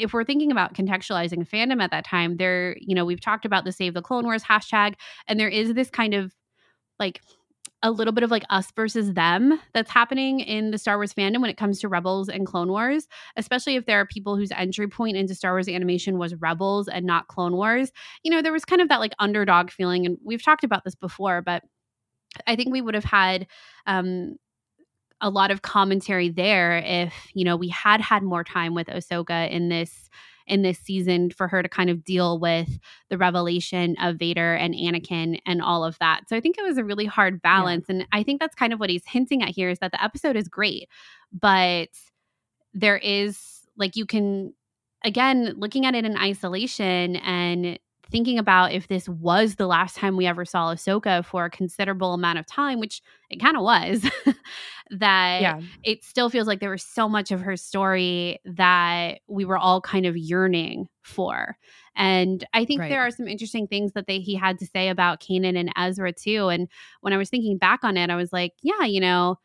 if we're thinking about contextualizing fandom at that time, there, you know, we've talked about the Save the Clone Wars hashtag, and there is this kind of like a little bit of like us versus them that's happening in the Star Wars fandom when it comes to Rebels and Clone Wars, especially if there are people whose entry point into Star Wars animation was Rebels and not Clone Wars. You know, there was kind of that like underdog feeling, and we've talked about this before, but I think we would have had um, a lot of commentary there if you know we had had more time with Ahsoka in this in this season for her to kind of deal with the revelation of Vader and Anakin and all of that. So I think it was a really hard balance and I think that's kind of what he's hinting at here is that the episode is great, but there is like you can again looking at it in isolation and thinking about if this was the last time we ever saw Ahsoka for a considerable amount of time, which it kind of was, that Yeah. it still feels like there was so much of her story that we were all kind of yearning for. And I think Right. there are some interesting things that they he had to say about Kanan and Ezra too. And when I was thinking back on it, I was like, yeah, you know,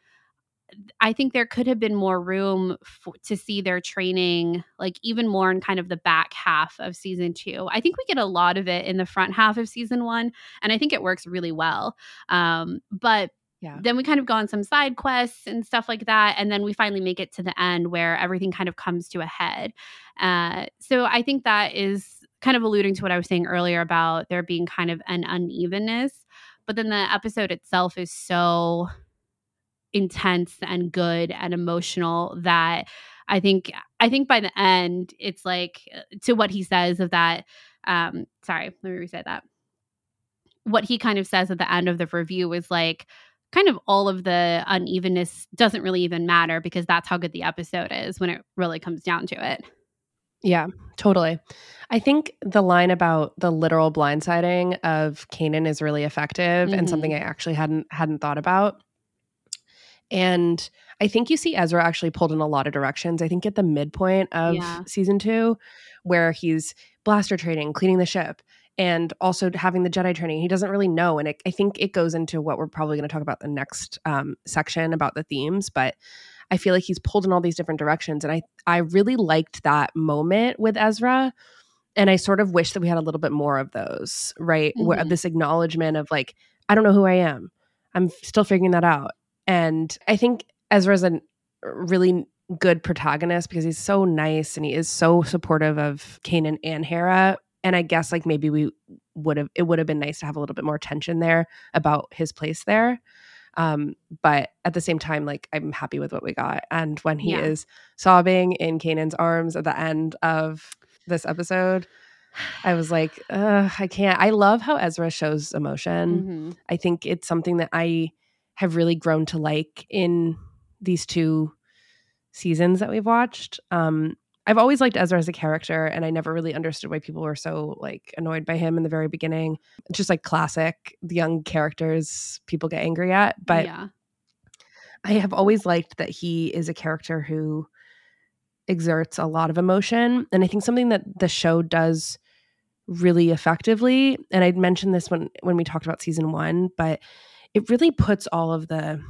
I think there could have been more room f- to see their training, like even more in kind of the back half of season two. I think we get a lot of it in the front half of season one, and I think it works really well. Um, but Yeah. then we kind of go on some side quests and stuff like that, and then we finally make it to the end where everything kind of comes to a head. Uh, so I think that is kind of alluding to what I was saying earlier about there being kind of an unevenness. but then the episode itself is so intense and good and emotional that I think I think by the end it's like uh, to what he says of that um sorry, let me reset that. What he kind of says at the end of the review is like kind of all of the unevenness doesn't really even matter because that's how good the episode is when it really comes down to it. Yeah, totally. I think the line about the literal blindsiding of Kanan is really effective and something I actually hadn't hadn't thought about. And I think you see Ezra actually pulled in a lot of directions. I think at the midpoint of Yeah. season two, where he's blaster training, cleaning the ship, and also having the Jedi training, he doesn't really know. And it, I think it goes into what we're probably going to talk about the next um, section about the themes. But I feel like he's pulled in all these different directions, and I I really liked that moment with Ezra. And I sort of wish that we had a little bit more of those, right? Where Mhm. this acknowledgement of like, I don't know who I am. I'm still figuring that out. And I think Ezra's a really good protagonist because he's so nice and he is so supportive of Kanan and Hera. And I guess like maybe we would have it would have been nice to have a little bit more tension there about his place there. Um, but at the same time, like I'm happy with what we got. And when he Yeah. is sobbing in Kanan's arms at the end of this episode, I was like, I can't. I love how Ezra shows emotion. Mhm. I think it's something that I have really grown to like in these two seasons that we've watched. Um, I've always liked Ezra as a character, and I never really understood why people were so like annoyed by him in the very beginning. It's Just like classic the young characters people get angry at. But yeah. I have always liked that he is a character who exerts a lot of emotion. And I think something that the show does really effectively, and I'd mentioned this when when we talked about season one, but it really puts all of the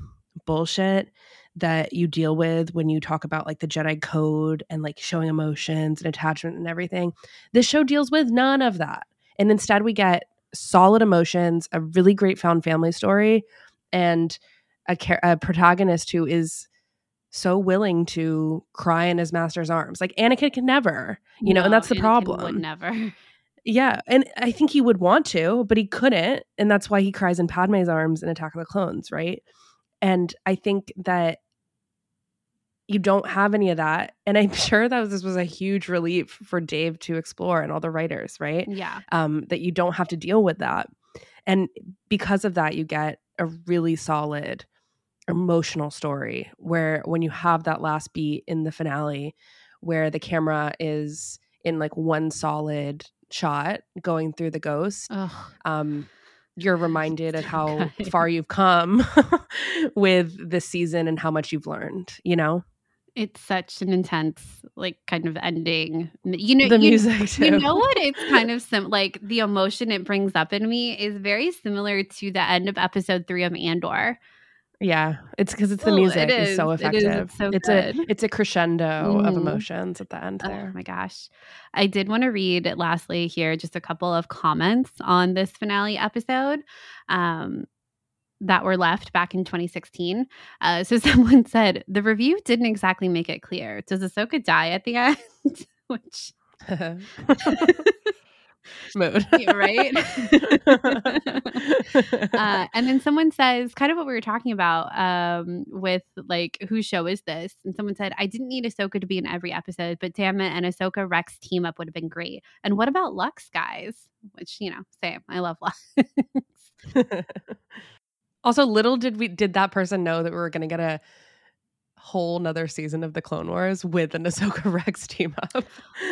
bullshit that you deal with when you talk about like the Jedi code and like showing emotions and attachment and everything. This show deals with none of that. And instead we get solid emotions, a really great found family story, and a, a protagonist who is so willing to cry in his master's arms. Like Anakin can never, you know, and that's the Anakin problem. Would never. Yeah, and I think he would want to, but he couldn't, and that's why he cries in Padme's arms in Attack of the Clones, right? And I think that you don't have any of that, and I'm sure that was, this was a huge relief for Dave to explore and all the writers, right? Yeah. Um, that you don't have to deal with that, and because of that, you get a really solid emotional story where when you have that last beat in the finale, where the camera is in like one solid shot going through the ghost um you're reminded of how far you've come with this season and how much you've learned you know It's such an intense, like, kind of ending. You know, the you, music too You know what? It's kind of sim like the emotion it brings up in me is very similar to the end of episode three of Andor. Yeah it's because it's the Oh, it music is. so is. It is. effective It's so it's a it's a crescendo of Mhm. emotions at the end There. Oh my gosh. I did want to read lastly here just a couple of comments on this finale episode um, that were left back in 2016. Uh, so someone said, the review didn't exactly make it clear. Does Ahsoka die at the end? Which, mood Yeah, right? uh, and then someone says, kind of what we were talking about um, with like, whose show is this? And someone said, I didn't need Ahsoka to be in every episode, but damn it, an Ahsoka Rex team up would have been great. And what about Lux, guys? Which, you know, same. I love Lux. also little did we did that person know that we were going to get a whole nother season of the clone wars with an ahsoka rex team up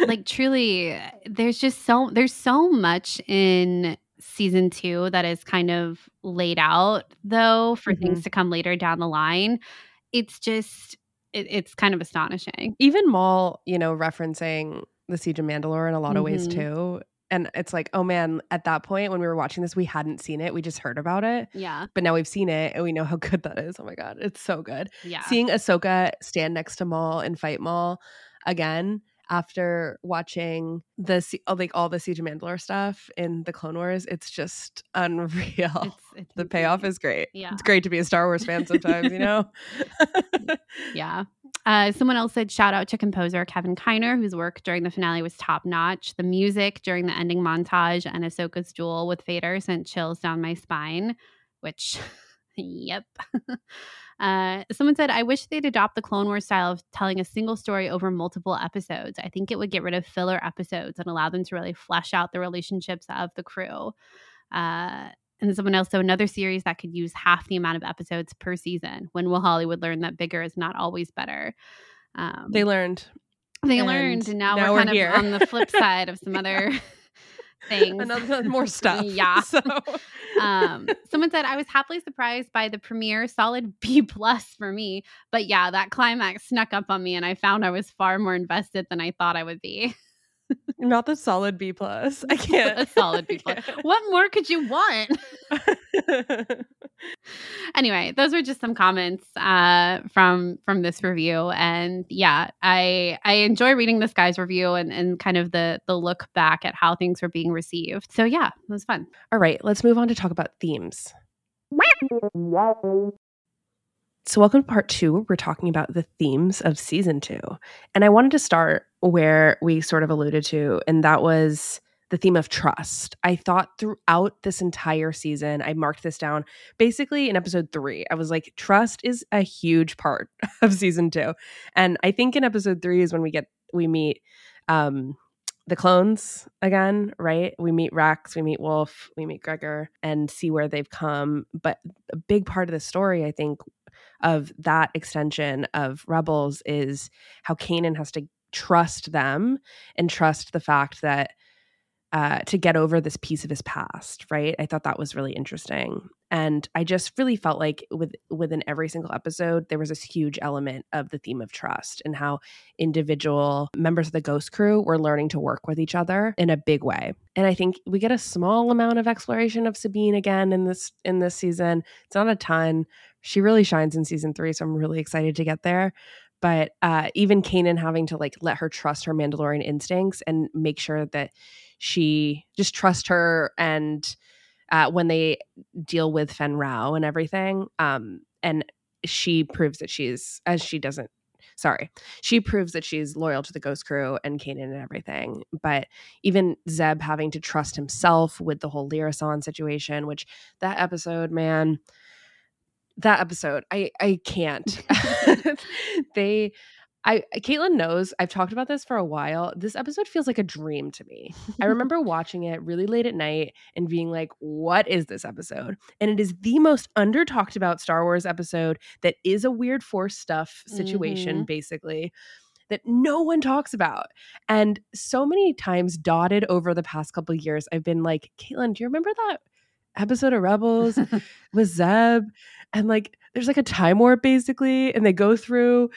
like, truly, there's just so, there's so much in season two that is kind of laid out, though, for things to come later down the line. It's just, it, it's kind of astonishing. even Maul, you know, referencing the Siege of Mandalore in a lot of ways Mhm. too. And it's like, oh man, at that point when we were watching this, we hadn't seen it. We just heard about it. Yeah. But now we've seen it and we know how good that is. Oh my God. It's so good. Yeah. Seeing Ahsoka stand next to Maul and fight Maul again after watching the oh, like all the Siege of Mandalore stuff in the Clone Wars, it's just unreal. It's, it's the payoff is great. Yeah. It's great to be a Star Wars fan sometimes, you know? Yeah. Uh, someone else said shout out to composer Kevin Kiner, whose work during the finale was top notch. The music during the ending montage and Ahsoka's duel with Vader sent chills down my spine, which, yep. uh, someone said, I wish they'd adopt the Clone Wars style of telling a single story over multiple episodes. I think it would get rid of filler episodes and allow them to really flesh out the relationships of the crew. Uh, and someone else, so another series that could use half the amount of episodes per season. When will Hollywood learn that bigger is not always better? Um, they learned. They and learned, and now, now we're, we're, kind here. of on the flip side of some other things. Another more stuff. yeah. So. um, someone said I was happily surprised by the premiere, solid B plus for me. But yeah, that climax snuck up on me, and I found I was far more invested than I thought I would be. Not the solid B plus. I can't. a solid B plus. What more could you want? anyway, those were just some comments uh, from from this review, and yeah, I I enjoy reading this guy's review and and kind of the the look back at how things were being received. So yeah, it was fun. All right, let's move on to talk about themes. So, welcome to part two. We're talking about the themes of season two. And I wanted to start where we sort of alluded to, and that was the theme of trust. I thought throughout this entire season, I marked this down basically in episode three. I was like, trust is a huge part of season two. And I think in episode three is when we get, we meet, um, the clones again, right? We meet Rex, we meet Wolf, we meet Gregor, and see where they've come. But a big part of the story, I think, of that extension of Rebels is how Kanan has to trust them and trust the fact that uh, to get over this piece of his past, right? I thought that was really interesting, and I just really felt like with within every single episode, there was this huge element of the theme of trust and how individual members of the Ghost Crew were learning to work with each other in a big way. And I think we get a small amount of exploration of Sabine again in this in this season. It's not a ton. She really shines in season three, so I'm really excited to get there but uh, even Kanan having to like let her trust her Mandalorian instincts and make sure that she just trust her and uh, when they deal with Fenn Rau and everything, um, and she proves that she's as she doesn't. Sorry, she proves that she's loyal to the Ghost Crew and Kanan and everything. But even Zeb having to trust himself with the whole Lira San situation, which that episode, man, that episode i i can't they I Caitlin knows I've talked about this for a while. This episode feels like a dream to me. I remember watching it really late at night and being like, "What is this episode?" And it is the most under talked about Star Wars episode that is a weird force stuff situation, mm-hmm. basically that no one talks about. And so many times dotted over the past couple years, I've been like, Caitlin, do you remember that episode of Rebels with Zeb? and like there's like a time warp basically and they go through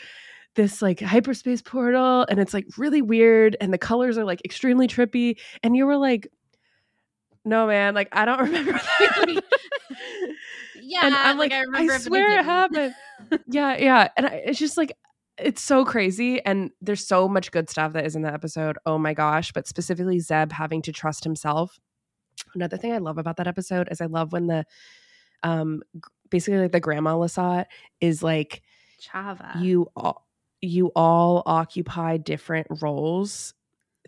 this like hyperspace portal and it's like really weird and the colors are like extremely trippy and you were like no man like i don't remember that yeah and i'm like, like i, remember I swear it happened yeah yeah and I, it's just like it's so crazy and there's so much good stuff that is in the episode oh my gosh but specifically zeb having to trust himself another thing i love about that episode is i love when the um basically like the grandma Lasat is like Chava. You all you all occupy different roles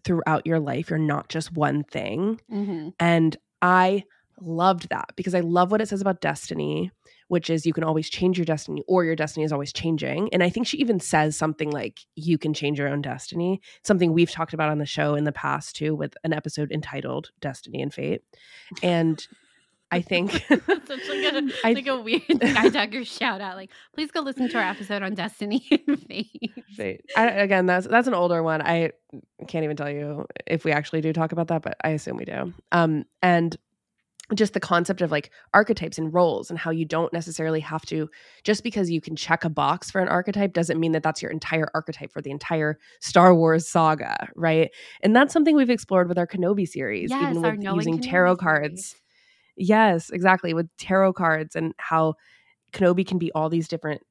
throughout your life. You're not just one thing. Mm-hmm. And I loved that because I love what it says about destiny, which is you can always change your destiny or your destiny is always changing. And I think she even says something like you can change your own destiny, something we've talked about on the show in the past too with an episode entitled Destiny and Fate. And I think such like a, I, like a weird Sky shout out. Like, please go listen to our episode on Destiny and Fate. Fate. I, again, that's that's an older one. I can't even tell you if we actually do talk about that, but I assume we do. Um, and just the concept of like archetypes and roles and how you don't necessarily have to just because you can check a box for an archetype doesn't mean that that's your entire archetype for the entire Star Wars saga, right? And that's something we've explored with our Kenobi series, yes, even with using Kenobi tarot cards. Series Yes, exactly. With tarot cards and how Kenobi can be all these different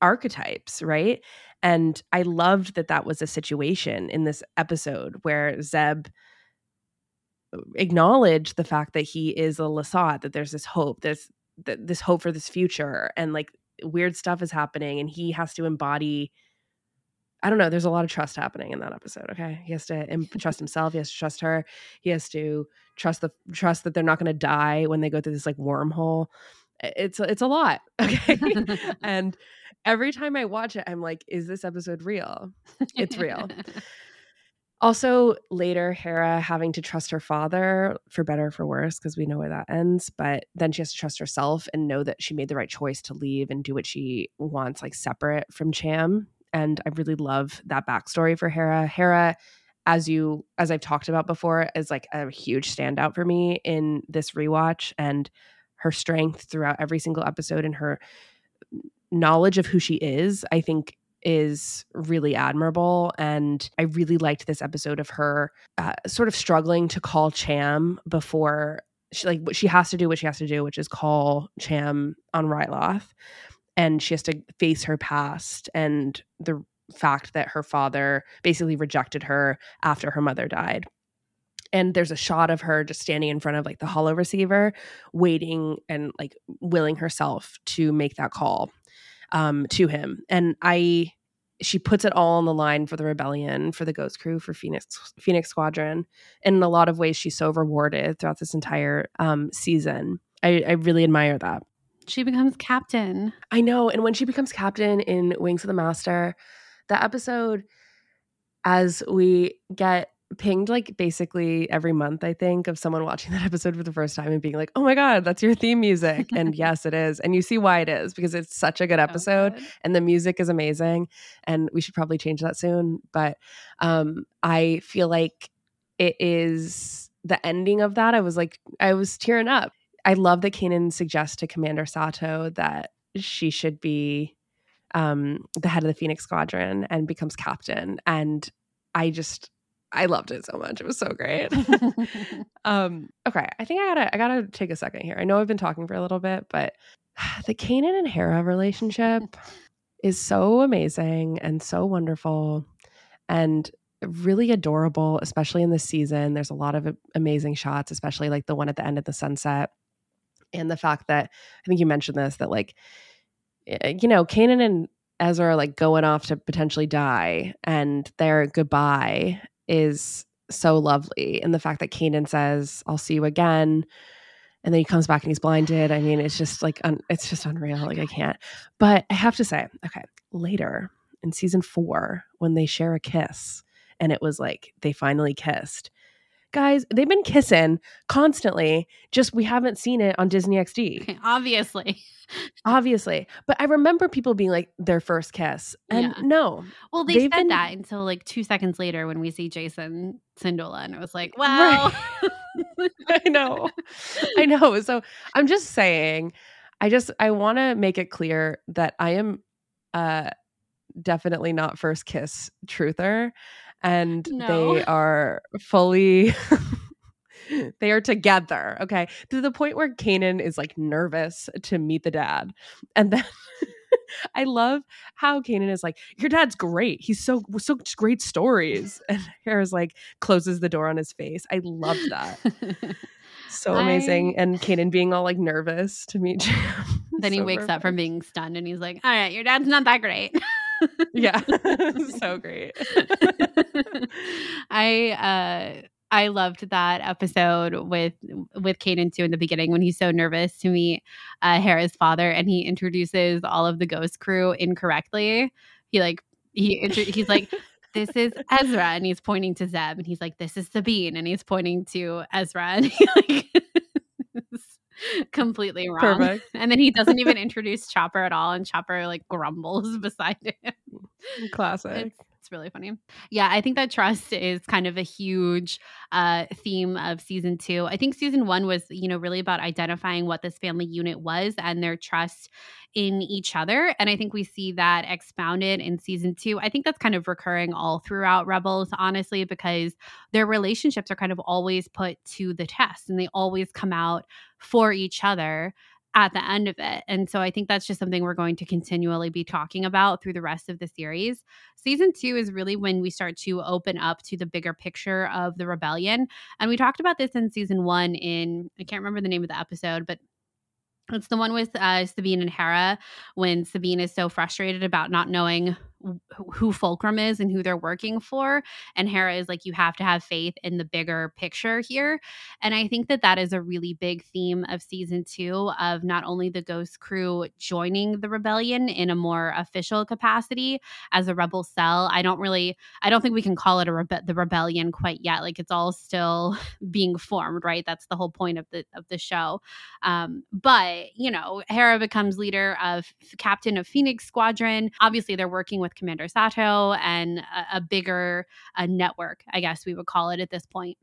archetypes, right? And I loved that that was a situation in this episode where Zeb acknowledged the fact that he is a Lasat, that there's this hope, there's th- this hope for this future, and like weird stuff is happening, and he has to embody I don't know. There's a lot of trust happening in that episode. Okay, he has to Im- trust himself. He has to trust her. He has to trust the trust that they're not going to die when they go through this like wormhole. It's it's a lot. Okay, and every time I watch it, I'm like, is this episode real? It's real. Also, later, Hera having to trust her father for better or for worse, because we know where that ends. But then she has to trust herself and know that she made the right choice to leave and do what she wants, like separate from Cham. And I really love that backstory for Hera. Hera, as you as I've talked about before, is like a huge standout for me in this rewatch and her strength throughout every single episode and her knowledge of who she is, I think is really admirable. And I really liked this episode of her uh, sort of struggling to call Cham before she like she has to do what she has to do, which is call Cham on Ryloth. And she has to face her past and the fact that her father basically rejected her after her mother died and there's a shot of her just standing in front of like the holo receiver waiting and like willing herself to make that call um, to him. And I, she puts it all on the line for the rebellion, for the Ghost Crew, for Phoenix Phoenix Squadron. And in a lot of ways, she's so rewarded throughout this entire um, season. I, I really admire that. She becomes captain. I know. And when she becomes captain in Wings of the Master, the episode, as we get pinged like basically every month, I think, of someone watching that episode for the first time and being like, oh my God, that's your theme music. and yes, it is. And you see why it is because it's such a good episode oh, and the music is amazing. And we should probably change that soon. But um, I feel like it is the ending of that. I was like, I was tearing up. I love that Kanan suggests to Commander Sato that she should be um, the head of the Phoenix Squadron and becomes captain. And I just I loved it so much. It was so great. um, okay, I think I gotta I gotta take a second here. I know I've been talking for a little bit, but the Kanan and Hera relationship is so amazing and so wonderful and really adorable, especially in this season. There's a lot of amazing shots, especially like the one at the end of the sunset. And the fact that I think you mentioned this that like eh, you know, Kanan and Ezra are like going off to potentially die and their goodbye is so lovely. And the fact that Kanan says, I'll see you again. And then he comes back and he's blinded. I mean, it's just like, un- it's just unreal. Oh like, I can't. But I have to say, okay, later in season four, when they share a kiss and it was like they finally kissed, guys, they've been kissing constantly. Just we haven't seen it on Disney XD. Obviously. Obviously. But I remember people being like their first kiss. And yeah. no. Well, they said been... that until like two seconds later when we see Jacen Syndulla. And it was like, wow. Right. I know. I know. So I'm just saying, I just I want to make it clear that I am uh definitely not first kiss truther and no. they are fully they are together okay to the point where Kanan is like nervous to meet the dad and then I love how Kanan is like, Your dad's great. He's so so great stories. And Hera's like closes the door on his face. I love that. so amazing. I... And Kanan being all like nervous to meet Cham. Then so he wakes perfect. up from being stunned and he's like, All right, your dad's not that great yeah. so great. I uh I loved that episode with with Kanan too in the beginning when he's so nervous to meet uh, Hera's father and he introduces all of the ghost crew incorrectly. He like he he's like this is Ezra and he's pointing to Zeb and he's like this is Sabine and he's pointing to Ezra and he like completely wrong. Perfect. And then he doesn't even introduce Chopper at all, and Chopper like grumbles beside him. Classic. It's, really funny. Yeah, I think that trust is kind of a huge uh, theme of season two. I think season one was, you know, really about identifying what this family unit was and their trust in each other. And I think we see that expounded in season two. I think that's kind of recurring all throughout Rebels, honestly, because their relationships are kind of always put to the test and they always come out for each other at the end of it. And so I think that's just something we're going to continually be talking about through the rest of the series. Season two is really when we start to open up to the bigger picture of the rebellion. And we talked about this in season one in, I can't remember the name of the episode, but it's the one with uh, Sabine and Hera when Sabine is so frustrated about not knowing who Fulcrum is and who they're working for. And Hera is like, you have to have faith in the bigger picture here. And I think that that is a really big theme of season two of not only the Ghost crew joining the rebellion in a more official capacity as a rebel cell. I don't really, I don't think we can call it a rebe- the rebellion quite yet. Like it's all still being formed, right? That's the whole point of the of the show. Um, but you know, Hera becomes leader of captain of Phoenix Squadron. Obviously, they're working with Commander Sato and a, a bigger a network, I guess we would call it at this point.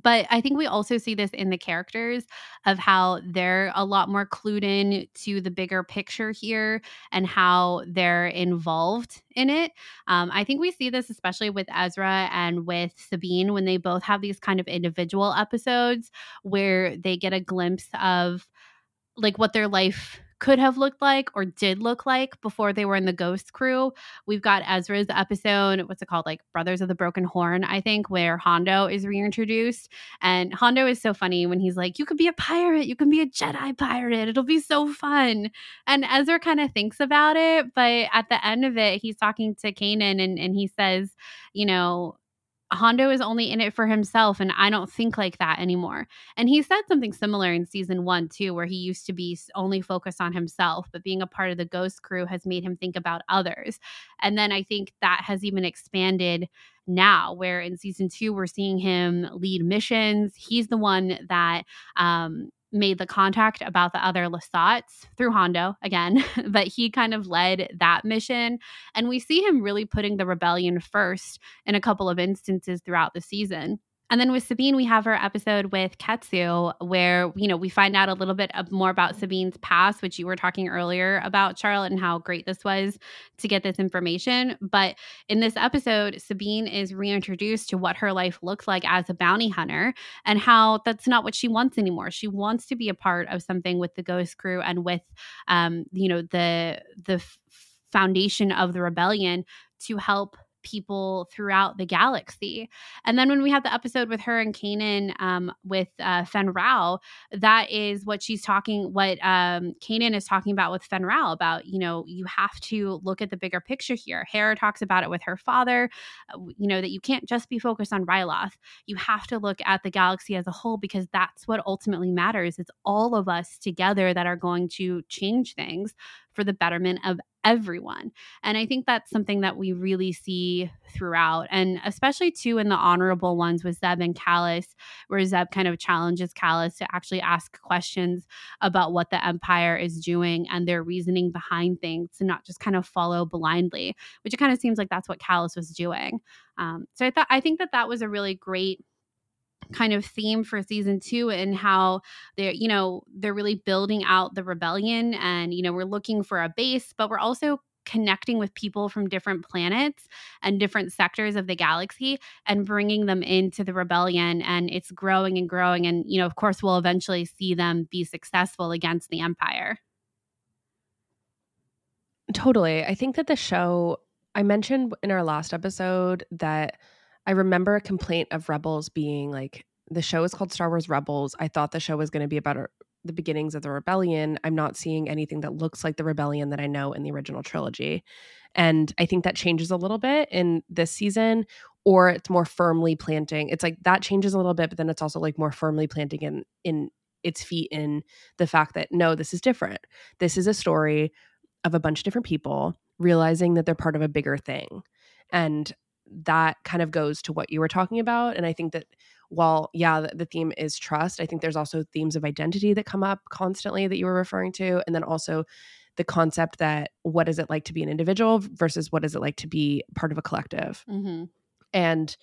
But I think we also see this in the characters of how they're a lot more clued in to the bigger picture here and how they're involved in it. Um, I think we see this especially with Ezra and with Sabine when they both have these kind of individual episodes where they get a glimpse of like what their life could have looked like or did look like before they were in the Ghost crew. We've got Ezra's episode, what's it called? Like Brothers of the Broken Horn, I think, where Hondo is reintroduced. And Hondo is so funny when he's like, You could be a pirate, you can be a Jedi pirate, it'll be so fun. And Ezra kind of thinks about it, but at the end of it, he's talking to Kanan and, and he says, You know, Hondo is only in it for himself, and I don't think like that anymore. And he said something similar in season one, too, where he used to be only focused on himself, but being a part of the Ghost crew has made him think about others. And then I think that has even expanded now, where in season two, we're seeing him lead missions. He's the one that um, made the contact about the other Lasats through Hondo again, but he kind of led that mission. And we see him really putting the rebellion first in a couple of instances throughout the season. And then with Sabine, we have our episode with Ketsu, where you know we find out a little bit of more about Sabine's past, which you were talking earlier about Charlotte and how great this was to get this information. But in this episode, Sabine is reintroduced to what her life looks like as a bounty hunter and how that's not what she wants anymore. She wants to be a part of something with the Ghost Crew and with, um, you know, the the foundation of the rebellion to help people throughout the galaxy. And then when we have the episode with her and Kanan um, with uh, Fenn Rau, that is what she's talking, what um, Kanan is talking about with Fenn Rau about, you know, you have to look at the bigger picture here. Hera talks about it with her father, uh, you know, that you can't just be focused on Ryloth. You have to look at the galaxy as a whole because that's what ultimately matters. It's all of us together that are going to change things for the betterment of everyone. And I think that's something that we really see throughout. And especially too in the honorable ones with Zeb and Kallus, where Zeb kind of challenges Kallus to actually ask questions about what the Empire is doing and their reasoning behind things to not just kind of follow blindly, which it kind of seems like that's what Kallus was doing. Um, so I thought I think that that was a really great kind of theme for season two and how they're you know they're really building out the rebellion and you know we're looking for a base but we're also connecting with people from different planets and different sectors of the galaxy and bringing them into the rebellion and it's growing and growing and you know of course we'll eventually see them be successful against the empire. Totally. I think that the show i mentioned in our last episode that I remember a complaint of Rebels being like, the show is called Star Wars Rebels. I thought the show was going to be about the beginnings of the rebellion. I'm not seeing anything that looks like the rebellion that I know in the original trilogy. And I think that changes a little bit in this season, or it's more firmly planting. It's like that changes a little bit, but then it's also like more firmly planting in in its feet in the fact that no, this is different. This is a story of a bunch of different people realizing that they're part of a bigger thing. And that kind of goes to what you were talking about. And I think that while, yeah, the, the, theme is trust, I think there's also themes of identity that come up constantly that you were referring to. And then also the concept that what is it like to be an individual versus what is it like to be part of a collective. Mm-hmm. And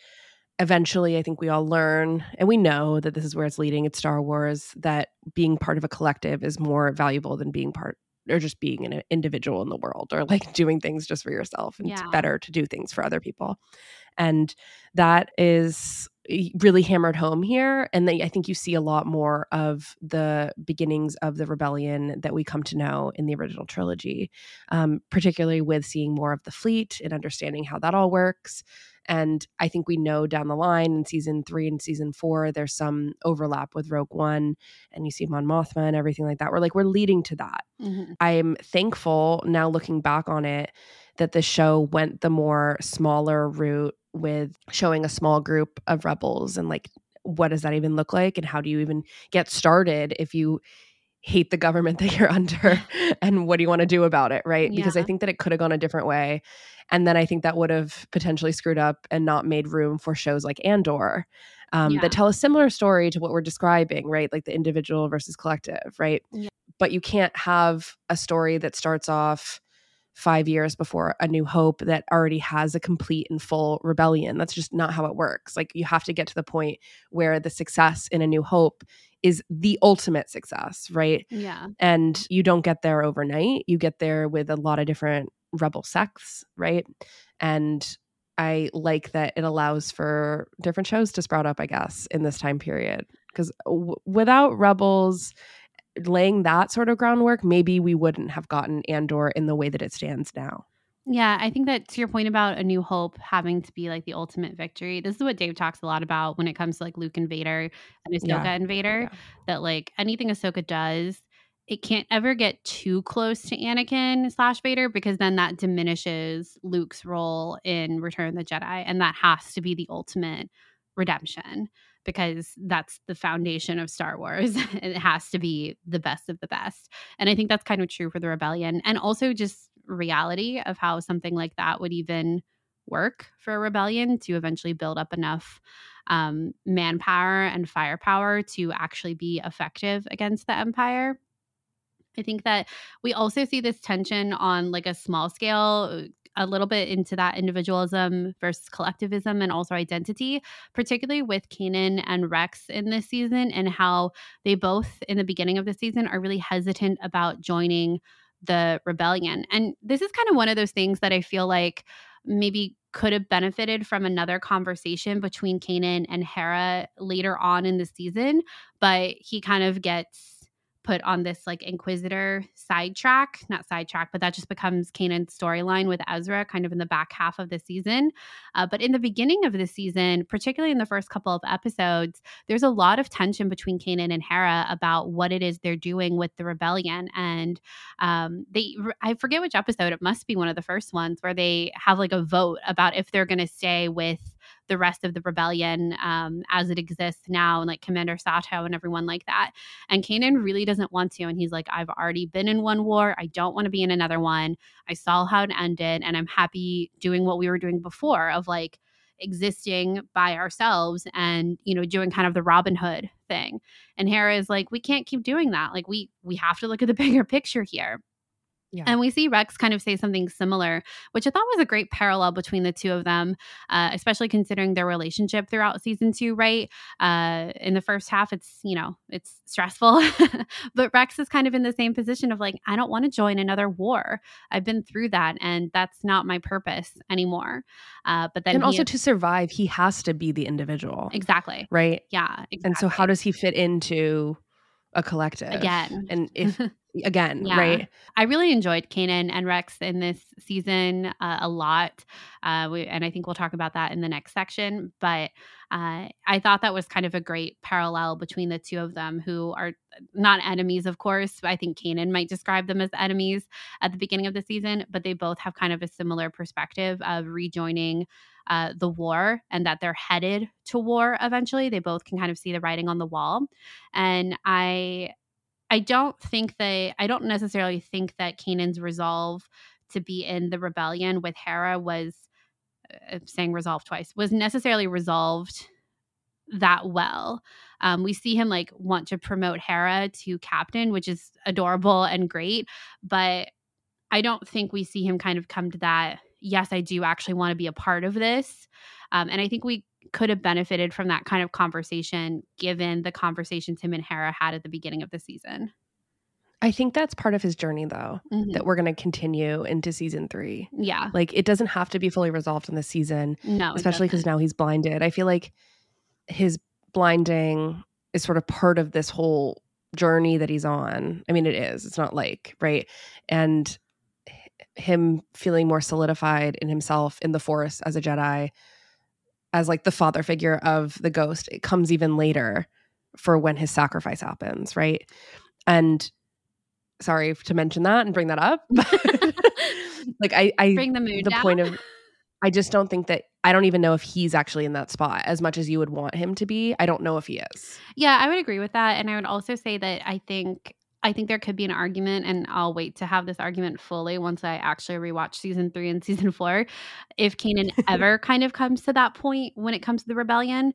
eventually, I think we all learn and we know that this is where it's leading. It's Star Wars that being part of a collective is more valuable than being part or just being an individual in the world or like doing things just for yourself. And yeah. it's better to do things for other people. And that is really hammered home here. And they, I think you see a lot more of the beginnings of the rebellion that we come to know in the original trilogy, um, particularly with seeing more of the fleet and understanding how that all works. And I think we know down the line in season three and season four, there's some overlap with Rogue One and you see Mon Mothma and everything like that. We're like, we're leading to that. Mm-hmm. I'm thankful now looking back on it that the show went the more smaller route with showing a small group of rebels and like what does that even look like and how do you even get started if you hate the government that you're under and what do you want to do about it right? Because i think that it could have gone a different way and then i think that would have potentially screwed up and not made room for shows like andor um, Yeah. that tell a similar story to what we're describing right? Like the individual versus collective right? Yeah. but you can't have a story that starts off five years before a new hope that already has a complete and full rebellion. That's just not how it works. Like you have to get to the point where the success in a new hope is the ultimate success right? Yeah. and you don't get there overnight. You get there with a lot of different rebel sects right? And i like that it allows for different shows to sprout up i guess in this time period. Because w- without rebels laying that sort of groundwork maybe we wouldn't have gotten andor in the way that it stands now Yeah, I think that to your point about A New Hope having to be like the ultimate victory, this is what Dave talks a lot about when it comes to like Luke and Vader and Ahsoka Yeah. and Vader. Yeah. That like anything Ahsoka does, it can't ever get too close to Anakin slash Vader because then that diminishes Luke's role in Return of the Jedi, and that has to be the ultimate redemption because that's the foundation of Star Wars. it has to be the best of the best. And I think that's kind of true for the rebellion and also just reality of how something like that would even work for a rebellion to eventually build up enough um, manpower and firepower to actually be effective against the empire. I think that we also see this tension on like a small scale a little bit into that individualism versus collectivism and also identity, particularly with Kanan and Rex in this season, and how they both in the beginning of the season are really hesitant about joining the rebellion. And this is kind of one of those things that I feel like maybe could have benefited from another conversation between Kanan and Hera later on in the season, but he kind of gets put on this like inquisitor sidetrack not sidetrack but that just becomes kanan's storyline with ezra kind of in the back half of the season. Uh, but in the beginning of the season particularly in the first couple of episodes there's a lot of tension between kanan and hera about what it is they're doing with the rebellion. And um, they i forget which episode it must be one of the first ones where they have like a vote about if they're going to stay with the rest of the rebellion um, as it exists now and like commander sato and everyone like that and Kanan really doesn't want to. And he's like, I've already been in one war. I don't want to be in another one. I saw how it ended. And I'm happy doing what we were doing before of like existing by ourselves and, you know, doing kind of the Robin Hood thing. And Hera is like, we can't keep doing that. Like we we have to look at the bigger picture here. Yeah. And we see Rex kind of say something similar, which I thought was a great parallel between the two of them, uh, especially considering their relationship throughout season two, right? Uh, in the first half, it's, you know, it's stressful. but Rex is kind of in the same position of like, I don't want to join another war. I've been through that and that's not my purpose anymore. Uh, but then and also to survive he has to be the individual exactly. right Yeah. Exactly. and so how does he fit into a collective Again. and if again Yeah. right I really enjoyed Kanan and Rex in this season uh, a lot. Uh, we, and I think we'll talk about that in the next section. But uh, I thought that was kind of a great parallel between the two of them, who are not enemies, of course. I think Kanan might describe them as enemies at the beginning of the season, but they both have kind of a similar perspective of rejoining uh, the war and that they're headed to war eventually. They both can kind of see the writing on the wall. And I I don't think they I don't necessarily think that Kanan's resolve to be in the rebellion with Hera was uh, saying resolve twice was necessarily resolved that well. Um, we see him like want to promote Hera to captain, which is adorable and great, but I don't think we see him kind of come to that. Yes, I do actually want to be a part of this, um, and I think we could have benefited from that kind of conversation given the conversation Tim and Hera had at the beginning of the season. i think that's part of his journey though Mhm. that we're going to continue into season three Yeah. like it doesn't have to be fully resolved in this season No. especially because now he's blinded i feel like his blinding is sort of part of this whole journey that he's on i mean it is it's not like right and him feeling more solidified in himself in the force as a jedi as like the father figure of the ghost it comes even later for when his sacrifice happens right and sorry to mention that and bring that up but like I, I Bring the mood the down. point of I just don't think that I don't even know if he's actually in that spot as much as you would want him to be. I don't know if he is. Yeah, I would agree with that. And I would also say that I think I think there could be an argument, and I'll wait to have this argument fully once I actually rewatch season three and season four. If Kanan ever kind of comes to that point when it comes to the rebellion,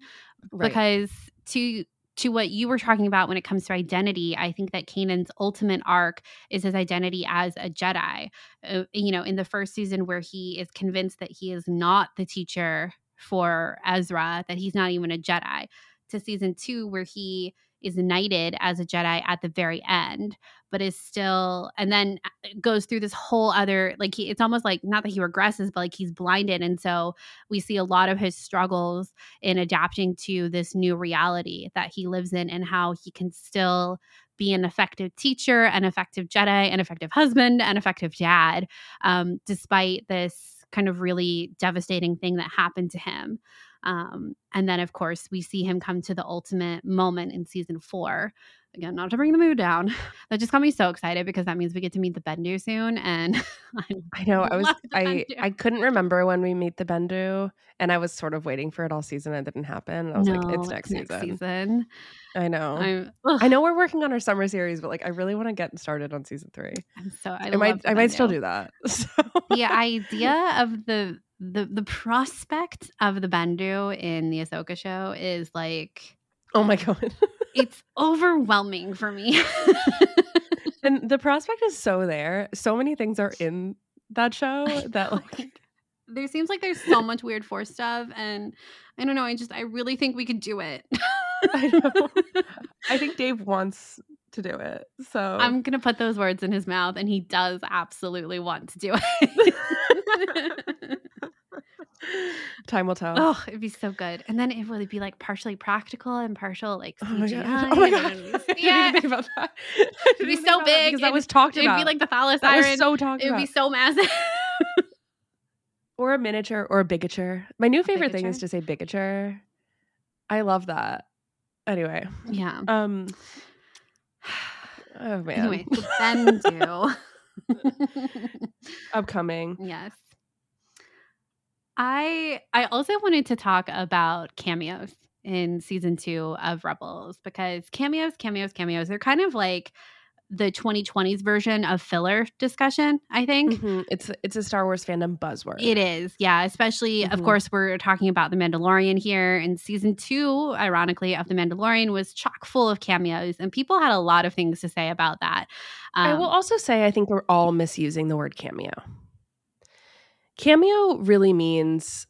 Right. because to to what you were talking about when it comes to identity, I think that Kanan's ultimate arc is his identity as a Jedi. Uh, you know, in the first season where he is convinced that he is not the teacher for Ezra, that he's not even a Jedi, to season two where he is knighted as a Jedi at the very end, but is still, and then uh, goes through this whole other, like, he, it's almost like not that he regresses, but like he's blinded. And so we see a lot of his struggles in adapting to this new reality that he lives in and how he can still be an effective teacher, an effective Jedi, an effective husband, an effective dad, um, despite this kind of really devastating thing that happened to him. Um, and then, of course, we see him come to the ultimate moment in season four. Again, not to bring the mood down. That just got me so excited because that means we get to meet the Bendu soon. And I I know. I was I I couldn't remember when we meet the Bendu, and I was sort of waiting for it all season. It didn't happen. I was like, it's next, season. season. I know. I know we're working on our summer series, but like I really want to get started on season three. I'm so I, I, might I might still do that. So. the idea of the the the prospect of the Bendu in the Ahsoka show is like oh my um, god. it's overwhelming for me. and the prospect is so there. So many things are in that show that like there seems like there's so much weird force stuff and I don't know, I just I really think we could do it. I know. I think Dave wants to do it. So I'm gonna put those words in his mouth and he does absolutely want to do it. time will tell. oh, it'd be so good. And then it would be like partially practical and partial like Oh my god! Oh my god! then I it'd be- didn't yeah, think about that. It'd be so think about that big because that was talked It'd about. be like the phallus that iron. was so talked It'd about. be so massive. or a miniature or a bigature. My new favorite thing is to say bigature. I love that. Anyway, yeah. um, oh man, Anyway, the Bendu. upcoming. yes. I I also wanted to talk about cameos in season two of Rebels because cameos, cameos, cameos, they're kind of like the 2020s version of filler discussion, I think. Mhm. It's it's a Star Wars fandom buzzword. It is, yeah. Especially, of Mhm. course, we're talking about The Mandalorian here. And season two, ironically, of The Mandalorian was chock full of cameos, and people had a lot of things to say about that. I Um, will also say I think we're all misusing the word cameo. Cameo really means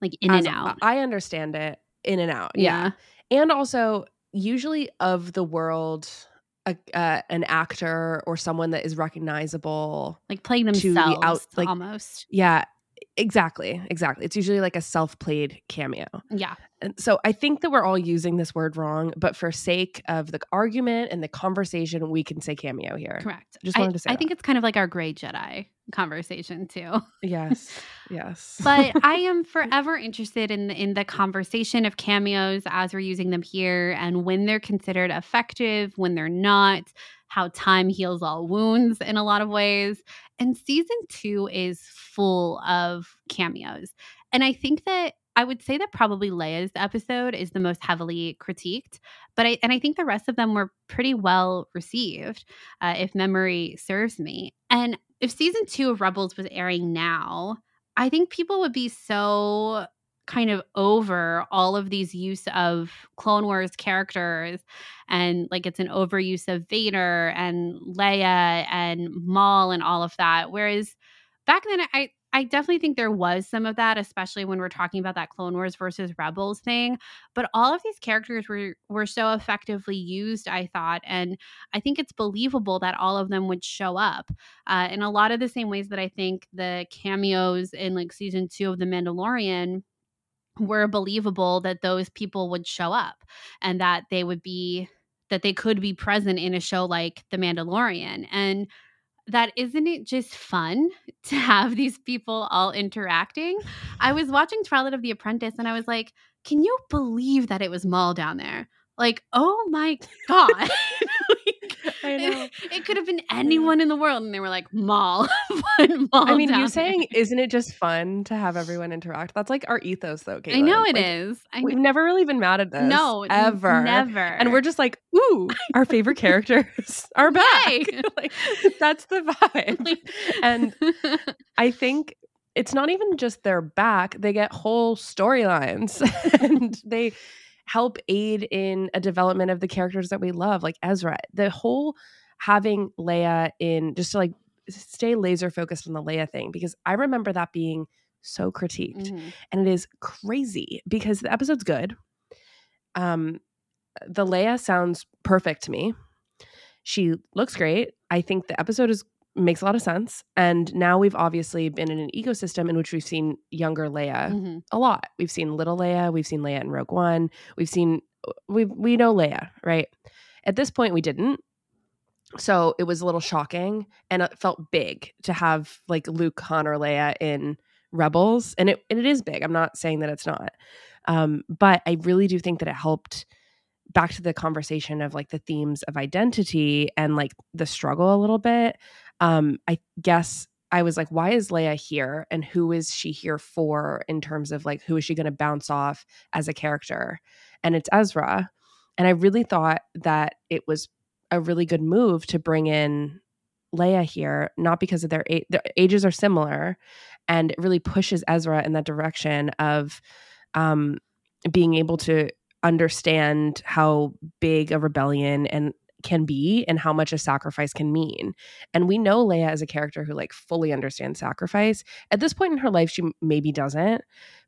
like in and out. I understand it, in and out. Yeah. and also usually of the world a, uh, an actor or someone that is recognizable like playing the themselves out- like- almost. yeah exactly exactly it's usually like a self-played cameo Yeah, and so i think that we're all using this word wrong but for sake of the argument and the conversation we can say cameo here correct. Just I- wanted to say I that. think it's kind of like our gray Jedi conversation too. yes yes but I am forever interested in in the conversation of cameos as we're using them here and when they're considered effective, when they're not, how time heals all wounds in a lot of ways. And season 2 is full of cameos. And I think that I would say that probably Leia's episode is the most heavily critiqued, but I and I think the rest of them were pretty well received, uh, if memory serves me. And if season two of Rebels was airing now, I think people would be so kind of over all of these use of Clone Wars characters and like it's an overuse of Vader and Leia and Maul and all of that. Whereas back then I I definitely think there was some of that, especially when we're talking about that Clone Wars versus Rebels thing. But all of these characters were were so effectively used, I thought, and I think it's believable that all of them would show up uh, in a lot of the same ways that I think the cameos in like season two of The Mandalorian were believable that those people would show up and that they would be that they could be present in a show like The Mandalorian and that isn't it just fun to have these people all interacting? I was watching Twilight of the Apprentice and I was like, can you believe that it was Maul down there? Like, oh my god. I know. It, it could have been anyone in the world, and they were like Maul. Put Maul I mean, you saying, "Isn't it just fun to have everyone interact? That's like our ethos, though. Caitlin. I know it Like, is. I We've know. never really been mad at this. No, ever. never. And we're just like, ooh, our favorite characters are back. Like, that's the vibe. and I think it's not even just they're back, they get whole storylines and they help aid in a development of the characters that we love, like Ezra. The whole having Leia in just to like stay laser focused on the Leia thing, because I remember that being so critiqued. Mhm. And it is crazy because the episode's good. Um, the Leia sounds perfect to me. She looks great. I think the episode is makes a lot of sense. And now we've obviously been in an ecosystem in which we've seen younger Leia Mhm. a lot. We've seen little Leia, we've seen Leia in Rogue One, we've seen we we know Leia, right? At this point we didn't. So it was a little shocking and it felt big to have like Luke, Han, or Leia in Rebels. And it and it is big. I'm not saying that it's not. Um, but I really do think that it helped back to the conversation of like the themes of identity and like the struggle a little bit. Um, I guess I was like, why is Leia here? And who is she here for in terms of like who is she going to bounce off as a character? And it's Ezra. And I really thought that it was a really good move to bring in Leia here, not because of their, a- their ages are similar, and it really pushes Ezra in that direction of um, being able to understand how big a rebellion and can be and how much a sacrifice can mean. And we know Leia as a character who like fully understands sacrifice. At this point in her life she maybe doesn't,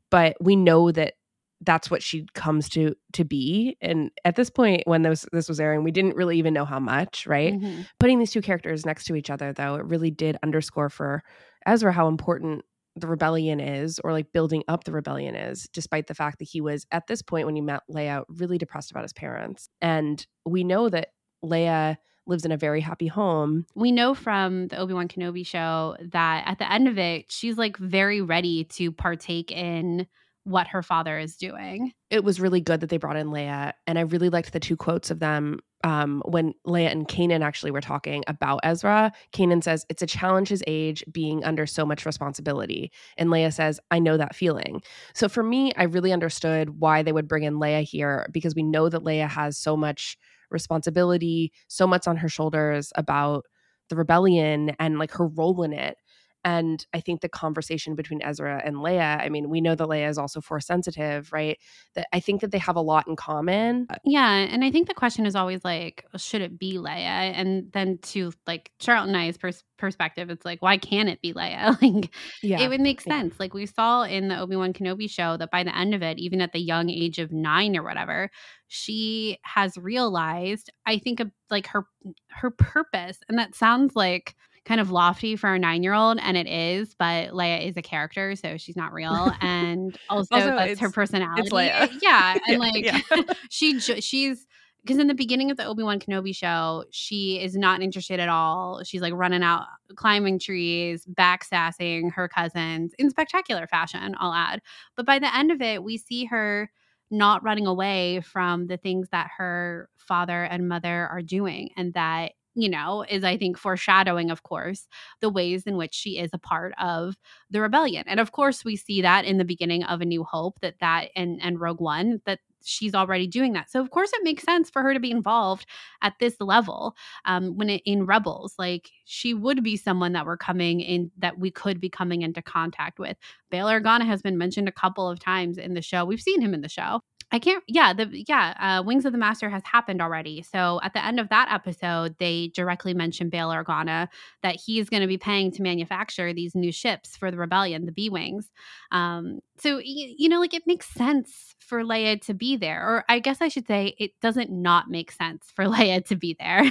but we know that that's what she comes to to be and at this point when this this was airing we didn't really even know how much right Mhm. putting these two characters next to each other though it really did underscore for ezra how important the rebellion is or like building up the rebellion is despite the fact that he was at this point when he met leia really depressed about his parents and we know that leia lives in a very happy home. We know from the Obi Wan Kenobi show that at the end of it, she's like very ready to partake in what her father is doing. it was really good that they brought in leia and i really liked the two quotes of them um, when leia and kanan actually were talking about ezra. Kanan says it's a challenge his age being under so much responsibility and leia says i know that feeling. So for me i really understood why they would bring in leia here because we know that leia has so much responsibility so much on her shoulders about the rebellion and like her role in it and I think the conversation between Ezra and Leia, I mean, we know that Leia is also force sensitive, right? That I think that they have a lot in common. Uh, yeah, and I think the question is always like, should it be Leia? And then to like Charlotte and I's pers- perspective, it's like, why can't it be Leia? like, Yeah. it would make Yeah. sense. Like we saw in the Obi Wan Kenobi show that by the end of it, even at the young age of nine or whatever, she has realized. I think like her her purpose, and that sounds like kind of lofty for a nine year old, and it is. But Leia is a character, so she's not real, and also, Also, that's her it's- personality. Leia. Yeah, and Yeah, like yeah. she she's because in the beginning of the Obi-Wan Kenobi show, she is not interested at all. She's like running out climbing trees, backsassing her cousins in spectacular fashion, I'll add. But by the end of it, we see her not running away from the things that her father and mother are doing and that you know is i think foreshadowing of course the ways in which she is a part of the rebellion. And of course we see that in the beginning of a new hope that that and and rogue one that she's already doing that. So of course it makes sense for her to be involved at this level um when it in rebels like she would be someone that we're coming in that we could be coming into contact with. Bail organa has been mentioned a couple of times in the show. We've seen him in the show I can't. Yeah, the yeah, uh, Wings of the Master has happened already. So at the end of that episode, they directly mention Bail Organa that he's going to be paying to manufacture these new ships for the rebellion, the B wings. Um, so y- you know, like it makes sense for Leia to be there, or I guess I should say, it doesn't not make sense for Leia to be there.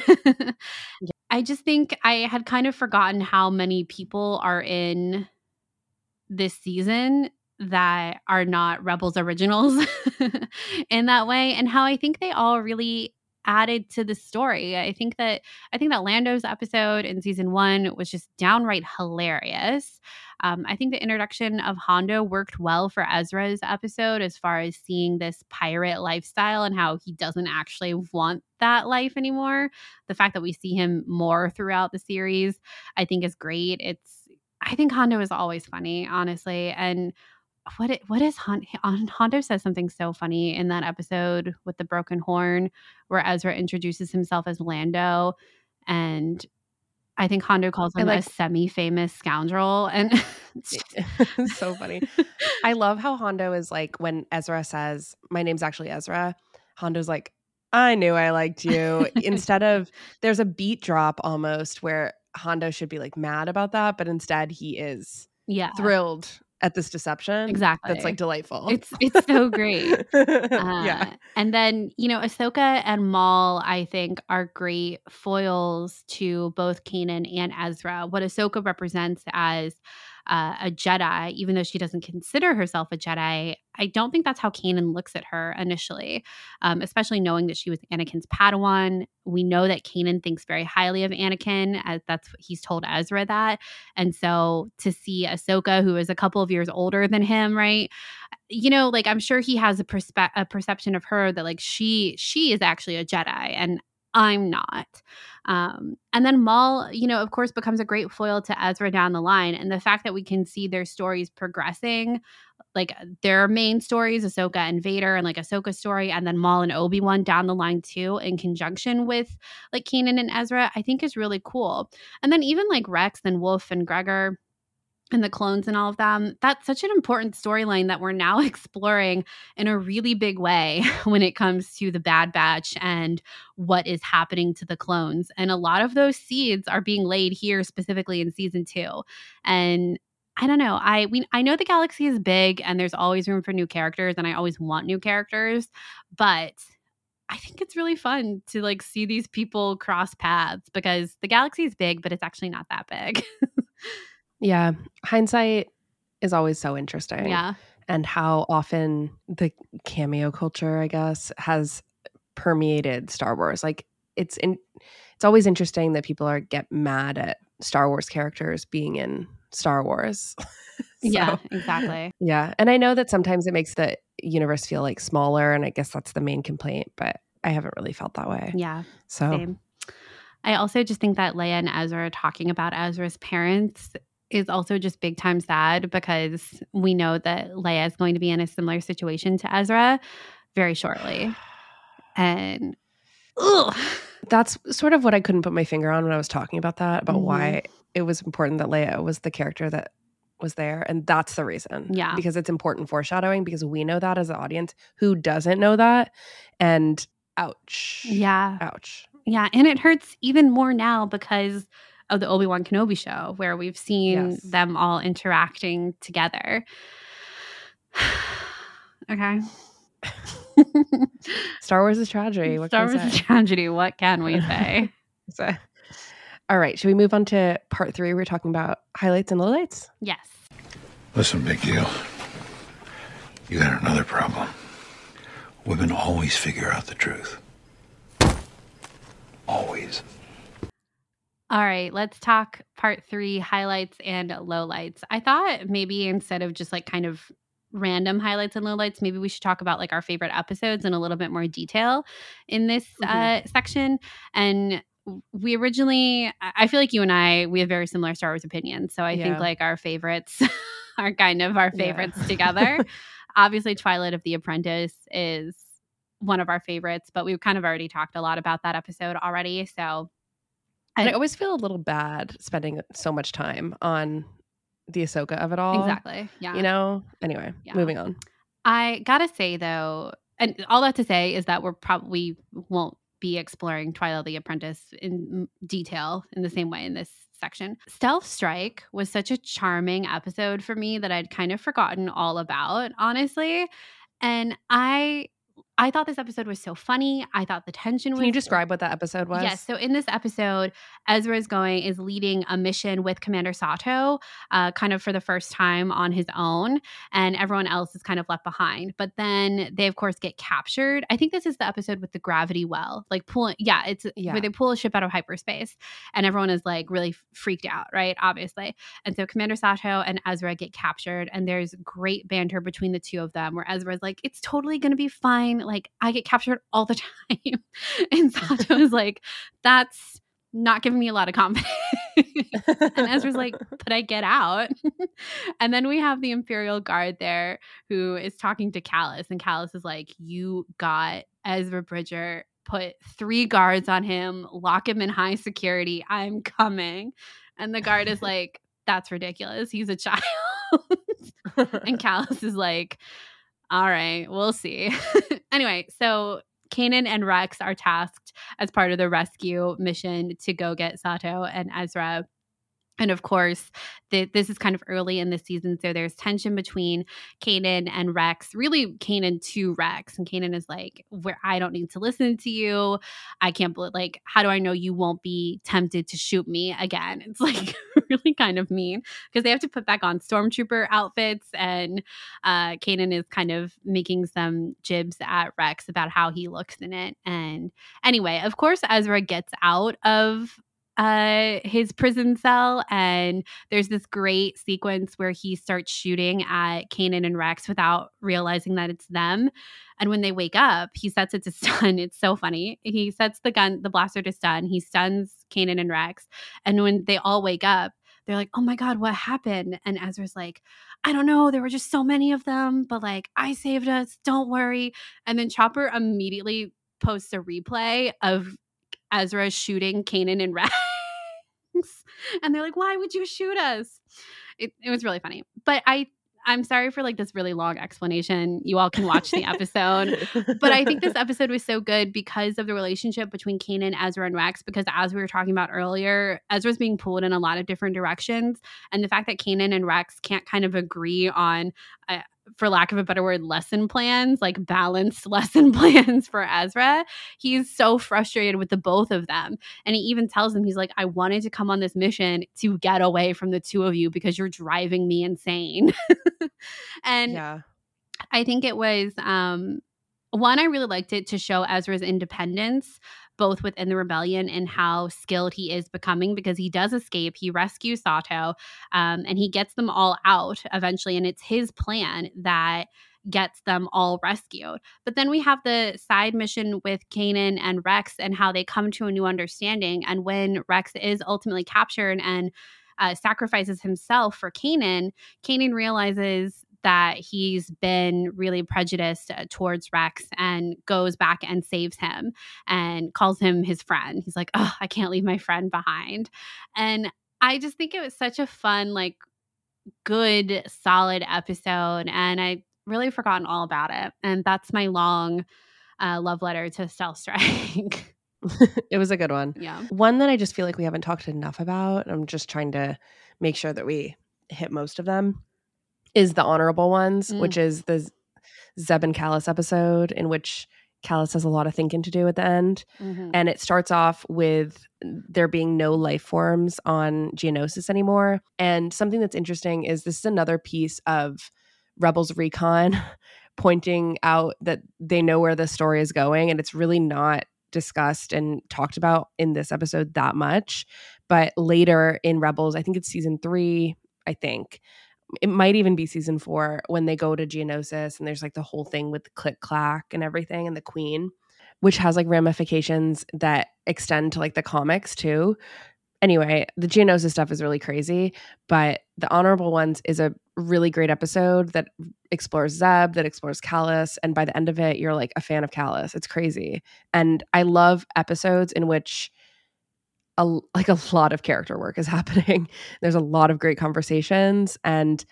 I just think I had kind of forgotten how many people are in this season that are not Rebels originals in that way, and how I think they all really added to the story. I think that I think that Lando's episode in season one was just downright hilarious. Um, I think the introduction of Hondo worked well for Ezra's episode as far as seeing this pirate lifestyle and how he doesn't actually want that life anymore. The fact that we see him more throughout the series, I think, is great. It's I think Hondo is always funny, honestly, and what it, what is Hondo says something so funny in that episode with the broken horn where Ezra introduces himself as Lando and I think Hondo oh, calls him like, a semi-famous scoundrel and so funny. I love how Hondo is like when Ezra says, "My name's actually Ezra." Hondo's like, "I knew I liked you." instead of there's a beat drop almost where Hondo should be like mad about that, but instead he is yeah thrilled at this deception. Exactly. That's like delightful. It's it's so great. uh, yeah. And then, you know, Ahsoka and Maul, I think, are great foils to both Kanan and Ezra. What Ahsoka represents as uh, a Jedi, even though she doesn't consider herself a Jedi. I don't think that's how Kanan looks at her initially, um, especially knowing that she was Anakin's Padawan. We know that Kanan thinks very highly of Anakin, as that's he's told Ezra that. And so to see Ahsoka, who is a couple of years older than him, right? You know, like I'm sure he has a, perspe- a perception of her that like she she is actually a Jedi, and I'm not. Um, and then Maul, you know, of course, becomes a great foil to Ezra down the line. And the fact that we can see their stories progressing, like their main stories, Ahsoka and Vader, and like Ahsoka's story, and then Maul and Obi Wan down the line too, in conjunction with like Kanan and Ezra, I think is really cool. And then even like Rex and Wolf and Gregor and the clones and all of them. That's such an important storyline that we're now exploring in a really big way when it comes to the Bad Batch and what is happening to the clones. And a lot of those seeds are being laid here specifically in season 2. And I don't know. I we I know the galaxy is big and there's always room for new characters and I always want new characters, but I think it's really fun to like see these people cross paths because the galaxy is big, but it's actually not that big. Yeah. Hindsight is always so interesting. Yeah. And how often the cameo culture, I guess, has permeated Star Wars. Like it's in it's always interesting that people are get mad at Star Wars characters being in Star Wars. so, yeah, exactly. Yeah. And I know that sometimes it makes the universe feel like smaller and I guess that's the main complaint, but I haven't really felt that way. Yeah. So same. I also just think that Leia and Ezra are talking about Ezra's parents is also just big time sad because we know that Leia is going to be in a similar situation to Ezra very shortly. And ugh. that's sort of what I couldn't put my finger on when I was talking about that, about mm-hmm. why it was important that Leia was the character that was there. And that's the reason. Yeah. Because it's important foreshadowing because we know that as an audience. Who doesn't know that? And ouch. Yeah. Ouch. Yeah. And it hurts even more now because of the Obi Wan Kenobi show, where we've seen yes. them all interacting together. okay. Star Wars is tragedy. What Star Wars is tragedy. What can we say? so, all right. Should we move on to part three? We're talking about highlights and lowlights. Yes. Listen, big deal. You got another problem. Women always figure out the truth. Always. All right, let's talk part three highlights and lowlights. I thought maybe instead of just like kind of random highlights and lowlights, maybe we should talk about like our favorite episodes in a little bit more detail in this mm-hmm. uh, section. And we originally, I feel like you and I, we have very similar Star Wars opinions. So I yeah. think like our favorites are kind of our favorites yeah. together. Obviously, Twilight of the Apprentice is one of our favorites, but we've kind of already talked a lot about that episode already. So and I always feel a little bad spending so much time on the Ahsoka of it all. Exactly. Yeah. You know? Anyway, yeah. moving on. I gotta say though, and all that to say is that we're probably won't be exploring Twilight the Apprentice in detail in the same way in this section. Stealth Strike was such a charming episode for me that I'd kind of forgotten all about, honestly. And I I thought this episode was so funny. I thought the tension was. Can you describe what that episode was? Yes. So in this episode, Ezra is going is leading a mission with Commander Sato, uh, kind of for the first time on his own, and everyone else is kind of left behind. But then they of course get captured. I think this is the episode with the gravity well, like pulling. Yeah, it's Yeah. where they pull a ship out of hyperspace, and everyone is like really freaked out, right? Obviously, and so Commander Sato and Ezra get captured, and there's great banter between the two of them, where Ezra's like, "It's totally gonna be fine. Like I get captured all the time," and Sato is like, "That's." Not giving me a lot of confidence. and Ezra's like, but I get out. and then we have the Imperial Guard there who is talking to Kallus, and Kallus is like, You got Ezra Bridger, put three guards on him, lock him in high security. I'm coming. And the guard is like, That's ridiculous. He's a child. and Kallus is like, All right, we'll see. anyway, so Kanan and Rex are tasked as part of the rescue mission to go get Sato and Ezra. And of course, th- this is kind of early in the season, so there's tension between Kanan and Rex. Really, Kanan to Rex, and Kanan is like, "Where I don't need to listen to you. I can't believe. Like, how do I know you won't be tempted to shoot me again?" It's like really kind of mean because they have to put back on stormtrooper outfits, and uh, Kanan is kind of making some jibs at Rex about how he looks in it. And anyway, of course, Ezra gets out of uh his prison cell and there's this great sequence where he starts shooting at Kanan and Rex without realizing that it's them and when they wake up he sets it to stun. It's so funny. He sets the gun the blaster to stun. He stuns Kanan and Rex and when they all wake up they're like oh my god what happened? And Ezra's like I don't know. There were just so many of them but like I saved us. Don't worry. And then Chopper immediately posts a replay of Ezra shooting Kanan and Rex. and they're like, why would you shoot us? It, it was really funny. But I I'm sorry for like this really long explanation. You all can watch the episode. But I think this episode was so good because of the relationship between Kanan, Ezra, and Rex. Because as we were talking about earlier, Ezra's being pulled in a lot of different directions. And the fact that Kanan and Rex can't kind of agree on, uh, for lack of a better word, lesson plans, like balanced lesson plans for Ezra, he's so frustrated with the both of them. And he even tells him, he's like, I wanted to come on this mission to get away from the two of you because you're driving me insane. and yeah. I think it was um one I really liked it to show Ezra's independence both within the rebellion and how skilled he is becoming because he does escape. He rescues Sato um, and he gets them all out eventually. And it's his plan that gets them all rescued. But then we have the side mission with Kanan and Rex and how they come to a new understanding. And when Rex is ultimately captured and uh, sacrifices himself for Kanan, Kanan realizes that he's been really prejudiced uh, towards Rex and goes back and saves him and calls him his friend. He's like, oh, I can't leave my friend behind. And I just think it was such a fun, like, good, solid episode. And I really forgotten all about it. And that's my long uh, love letter to Stealth Strike. it was a good one. yeah. One that I just feel like we haven't talked enough about. I'm just trying to make sure that we hit most of them. Is the honorable ones, Mm. which is the Zeb and Kallus episode, in which Kallus has a lot of thinking to do at the end. Mhm. And it starts off with there being no life forms on Geonosis anymore. And something that's interesting is this is another piece of Rebels Recon pointing out that they know where the story is going. And it's really not discussed and talked about in this episode that much. But later in Rebels, I think it's season three, I think. It might even be season four when they go to Geonosis and there's like the whole thing with click clack and everything and the queen which has like ramifications that extend to like the comics too. Anyway, the Geonosis stuff is really crazy, but the Honorable Ones is a really great episode that explores Zeb, that explores Kallus, and by the end of it, you're like a fan of Kallus. It's crazy, and I love episodes in which a like a lot of character work is happening. There's a lot of great conversations, and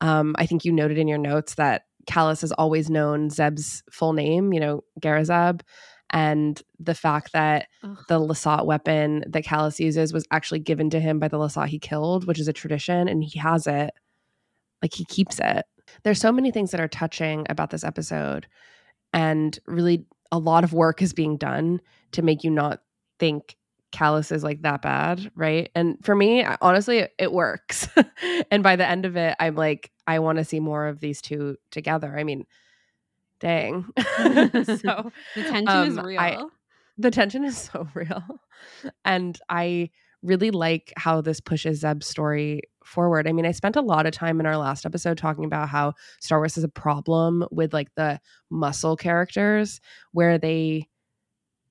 um, I think you noted in your notes that Kallus has always known Zeb's full name, you know, Garazeb, and the fact that Ugh. the Lasat weapon that Kallus uses was actually given to him by the Lasat he killed, which is a tradition, and he has it. Like he keeps it. There's so many things that are touching about this episode. and really a lot of work is being done to make you not think kallus is like that bad right? And for me honestly it, it works. And by the end of it i'm like i want to see more of these two together. I mean dang. So the tension is um, real. I- the tension is so real. And i really like how this pushes zeb's story forward. I mean i spent a lot of time in our last episode talking about how star wars is a problem with like the muscle characters where they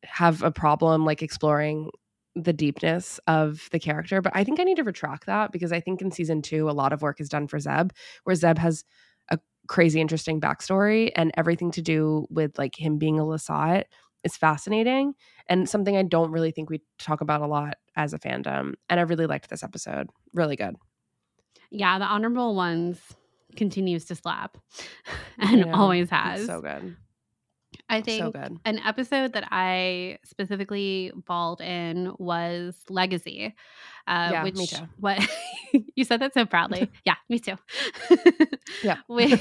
have a problem like exploring the deepness of the character but i think i need to retract that because i think in season two a lot of work is done for zeb where zeb has a crazy interesting backstory and everything to do with like him being a lasat is fascinating and something I don't really think we talk about a lot as a fandom. And I really liked this episode. Really good. yeah, the honorable ones continues to slap and Yeah, always has. so good. I think So an episode that I specifically balled in was Legacy. Uh, Yeah, which me too. what you said that so proudly. yeah, me too. Yeah. which,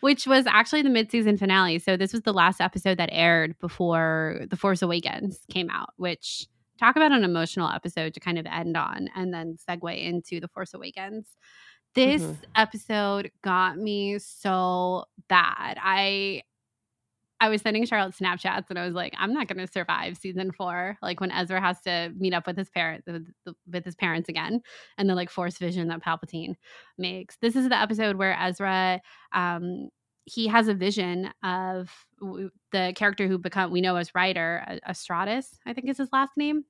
which was actually the mid-season finale. So this was the last episode that aired before The Force Awakens came out, which talk about an emotional episode to kind of end on and then segue into The Force Awakens. This Mhm. episode got me so bad. I I was sending Charlotte Snapchats and I was like, I'm not going to survive season four. Like when Ezra has to meet up with his parents, with, his parents again, and the like force vision that Palpatine makes. This is the episode where Ezra, um, he has a vision of the character who become we know as Ryder, Astratus, I think is his last name,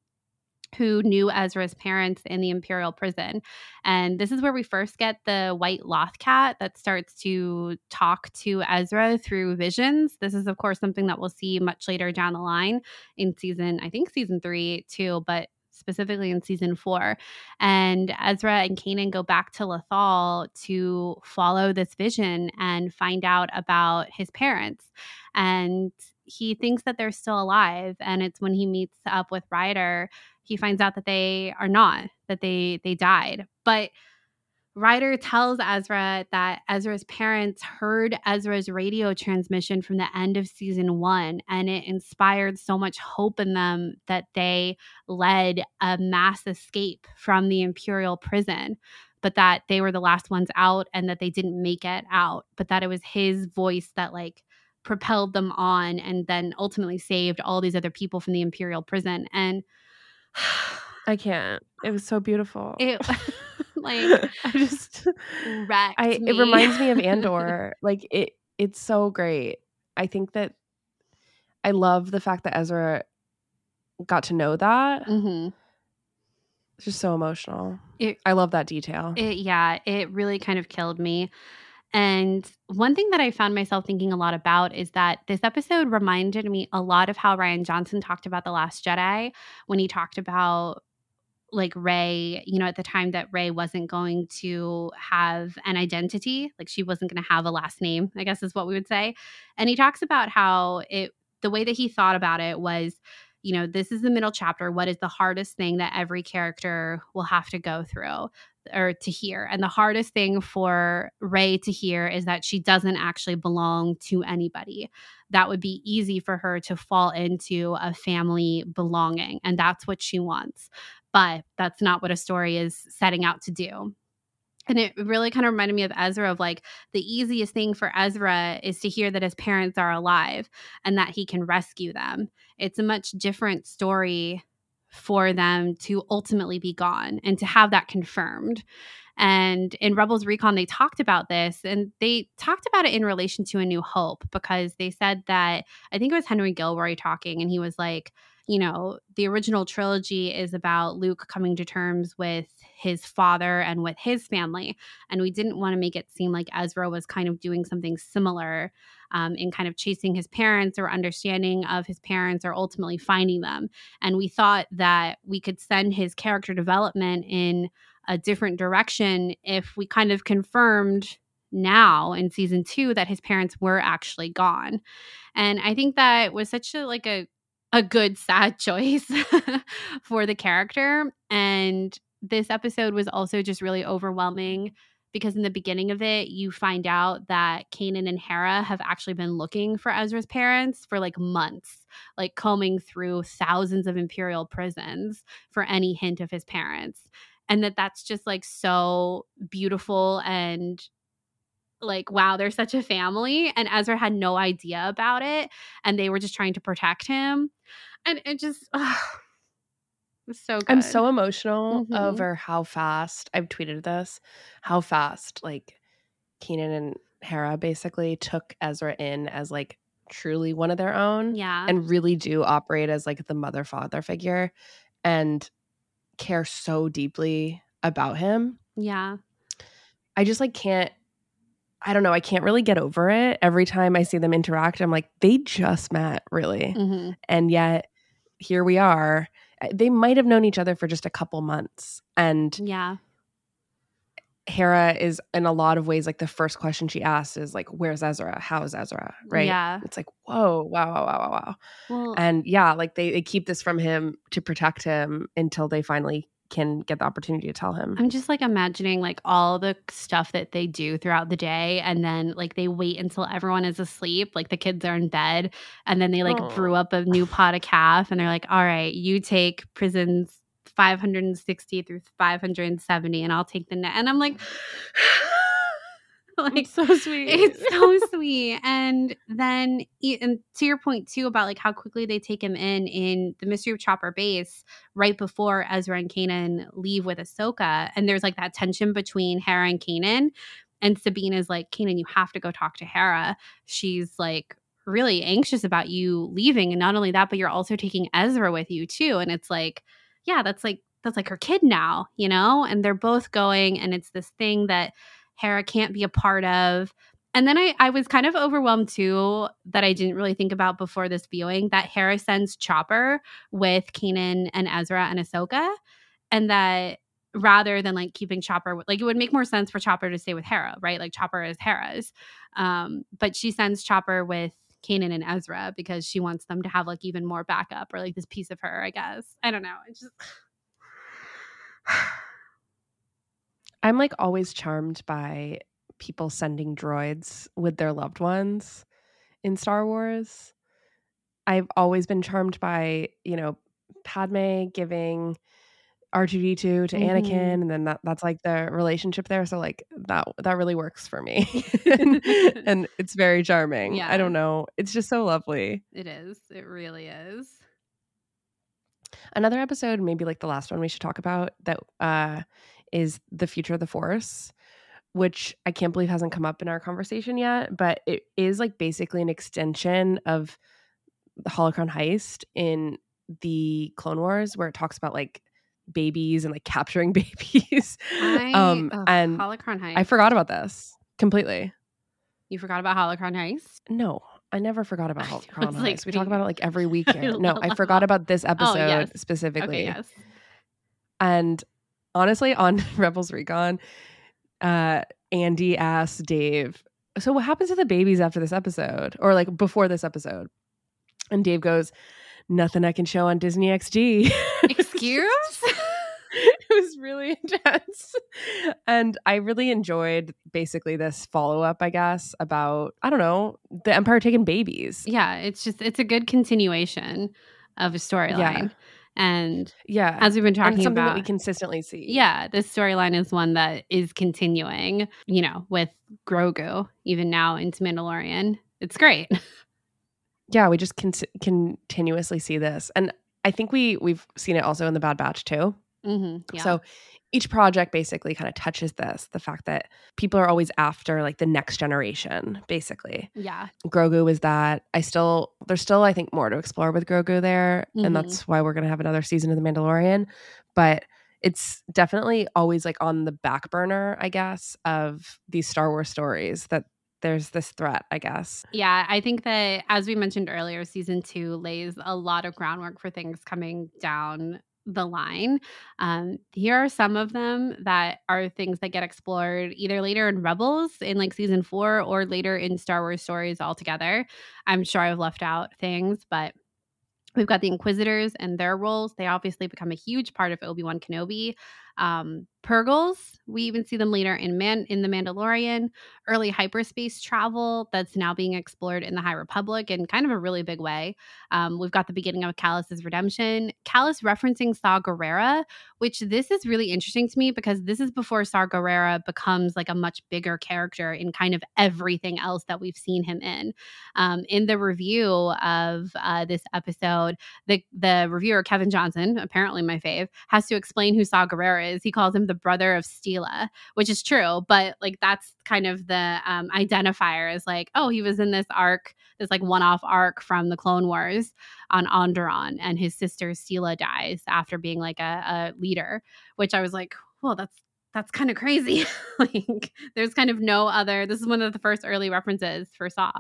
who knew Ezra's parents in the Imperial prison. And this is where we first get the white loth cat that starts to talk to Ezra through visions. This is, of course, something that we'll see much later down the line in season, I think season three too, but specifically in season four. And Ezra and Kanan go back to Lothal to follow this vision and find out about his parents. And he thinks that they're still alive. And it's when he meets up with Ryder he finds out that they are not that they they died but Ryder tells Ezra that Ezra's parents heard Ezra's radio transmission from the end of season one, and it inspired so much hope in them that they led a mass escape from the Imperial prison, but that they were the last ones out and that they didn't make it out, but that it was his voice that, like, propelled them on and then ultimately saved all these other people from the Imperial prison. And I can't. It was so beautiful. it, like, I just wrecked I me. it reminds me of Andor. like it it's so great. I think that I love the fact that Ezra got to know that. Mhm. It's just so emotional. It- I love that detail. It, yeah, it really kind of killed me. And one thing that I found myself thinking a lot about is that this episode reminded me a lot of how Rian Johnson talked about The Last Jedi when he talked about like Rey, you know, at the time that Rey wasn't going to have an identity, like she wasn't going to have a last name, I guess is what we would say. And he talks about how it, the way that he thought about it was, you know, this is the middle chapter. What is the hardest thing that every character will have to go through? Or to hear. And the hardest thing for Rey to hear is that she doesn't actually belong to anybody. That would be easy for her to fall into a family belonging. And that's what she wants. But that's not what a story is setting out to do. And it really kind of reminded me of Ezra of like the easiest thing for Ezra is to hear that his parents are alive and that he can rescue them. It's a much different story for them to ultimately be gone and to have that confirmed. And in Rebels Recon, they talked about this and they talked about it in relation to A New Hope because they said that I think it was Henry Gilroy talking, and he was like, you know, the original trilogy is about Luke coming to terms with his father and with his family. And we didn't want to make it seem like Ezra was kind of doing something similar um, in kind of chasing his parents or understanding of his parents or ultimately finding them. And we thought that we could send his character development in a different direction if we kind of confirmed now in season two that his parents were actually gone. And I think that was such a like a a good sad choice for the character. And this episode was also just really overwhelming because in the beginning of it, you find out that Kanan and Hera have actually been looking for Ezra's parents for like months, like combing through thousands of Imperial prisons for any hint of his parents. And that that's just like so beautiful and like wow they're such a family and ezra had no idea about it and they were just trying to protect him and it just ugh, so good. I'm so emotional Mhm. over how fast I've tweeted this, how fast like Kanan and Hera basically took Ezra in as like truly one of their own yeah and really do operate as like the mother father figure and care so deeply about him. yeah I just like can't I don't know, I can't really get over it. Every time I see them interact, I'm like they just met, really. hmm and yet here we are. Uh, they might have known each other for just a couple months and yeah. Hera is in a lot of ways like the first question she asks is like where's ezra? How's ezra? Right? Yeah. It's like whoa wow wow wow wow wow. Well and yeah like they, they keep this from him to protect him until they finally can get the opportunity to tell him I'm just like imagining like all the stuff that they do throughout the day and then like they wait until everyone is asleep, like the kids are in bed, and then they like brew up a new pot of caf and they're like, All right, you take prisons 560 through 570 and I'll take the net. And I'm like like it's so sweet it's so sweet. And then, and to your point too about like how quickly they take him in in the Mystery of Chopper Base, right before Ezra and Kanan leave with Ahsoka, and there's like that tension between Hera and Kanan, and Sabine is like, Kanan, you have to go talk to Hera. She's like really anxious about you leaving, and not only that, but you're also taking Ezra with you too. And it's like, yeah, that's like that's like her kid now, you know. And they're both going, and it's this thing that Hera can't be a part of. And then I, I was kind of overwhelmed too that I didn't really think about before this viewing that Hera sends Chopper with Kanan and Ezra and Ahsoka, and that rather than like keeping Chopper, like it would make more sense for Chopper to stay with Hera, right? Like Chopper is Hera's, um, but she sends Chopper with Kanan and Ezra because she wants them to have like even more backup or like this piece of her, I guess. I don't know. It's just I'm like always charmed by people sending droids with their loved ones in Star Wars. I've always been charmed by, you know, Padme giving R2D2 to Mhm. Anakin and then that that's like the relationship there so like that that really works for me. and it's very charming. Yeah. I don't know. It's just so lovely. it is. It really is. Another episode, maybe like the last one we should talk about that uh is the future of the force, which I can't believe hasn't come up in our conversation yet, but it is like basically an extension of the holocron heist in the Clone Wars where it talks about like babies and like capturing babies. I, um and Holocron Heist. I forgot about this completely. You forgot about Holocron Heist? No, I never forgot about Holocron like, heist. we talk about it like every week here. No, I forgot about this episode yes. specifically. Okay, yes. And honestly, on Rebels Recon, uh, Andy asked Dave, So what happens to the babies after this episode? Or like before this episode? And Dave goes, Nothing I can show on Disney XD. Excuse? it was really intense. And I really enjoyed basically this follow up, I guess, about, I don't know, the Empire taking babies. yeah, it's just it's a good continuation of a storyline. And Yeah. as we've been and talking something about that we consistently see. Yeah, this storyline is one that is continuing, you know, with Grogu even now into Mandalorian. It's great. yeah we just con- continuously see this and i think we we've seen it also in the bad batch too hmm yeah. so each project basically kind of touches this the fact that people are always after like the next generation basically yeah. grogu is that i still there's still i think more to explore with grogu there Mhm. and that's why we're going to have another season of the mandalorian but it's definitely always like on the back burner i guess of these star wars stories that there's this threat i guess Yeah, I think that as we mentioned earlier, season two lays a lot of groundwork for things coming down the line. Um, here are some of them that are things that get explored either later in Rebels in like season four or later in Star Wars stories altogether. I'm sure I've left out things, but we've got the Inquisitors and their roles. They obviously become a huge part of Obi Wan Kenobi. Um, Purrgils, we even see them later in Man in the Mandalorian, early hyperspace travel that's now being explored in the High Republic in kind of a really big way. Um, we've got the beginning of Kallus's redemption. Callus referencing Saw Gerrera, which this is really interesting to me because this is before Saw Gerrera becomes like a much bigger character in kind of everything else that we've seen him in. Um, in the review of uh, this episode, the the reviewer Kevin Johnson, apparently my fave, has to explain who Saw Gerrera is. He calls him the brother of Steela, which is true, but like that's kind of the um, identifier is like, oh, he was in this arc, this like one off arc from the Clone Wars on Onderon, and his sister Steela dies after being like a, a leader, which I was like, well, that's that's kind of crazy. like, there's kind of no other. This is one of the first early references for Saw.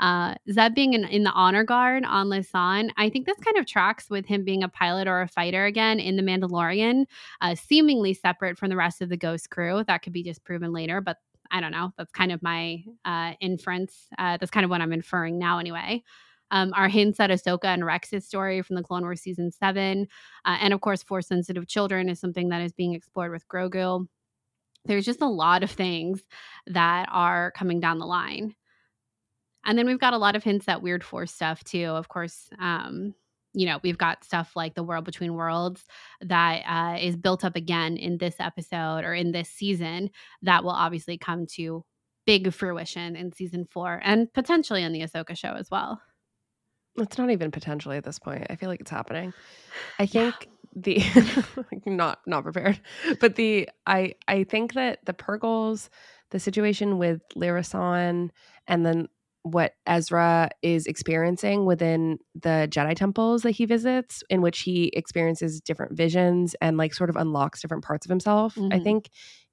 Uh, Zeb being in, in, the honor guard on Lasan, I think this kind of tracks with him being a pilot or a fighter again in The Mandalorian, uh, seemingly separate from the rest of the Ghost crew. That could be just proven later, but I don't know. That's kind of my uh, inference. Uh, that's kind of what I'm inferring now, anyway. Um, our hints at Ahsoka and Rex's story from the Clone Wars season seven, uh, and of course, force sensitive children is something that is being explored with Grogu. There's just a lot of things that are coming down the line. And then we've got a lot of hints at weird force stuff too. Of course, um, you know, we've got stuff like the world between worlds that uh, is built up again in this episode or in this season that will obviously come to big fruition in season four and potentially in the Ahsoka show as well. It's not even potentially at this point. I feel like it's happening. I think yeah. the not not prepared, but the I I think that the Purrgils, the situation with Lira San, and then what Ezra is experiencing within the Jedi temples that he visits, in which he experiences different visions and like sort of unlocks different parts of himself. Mm-hmm. I think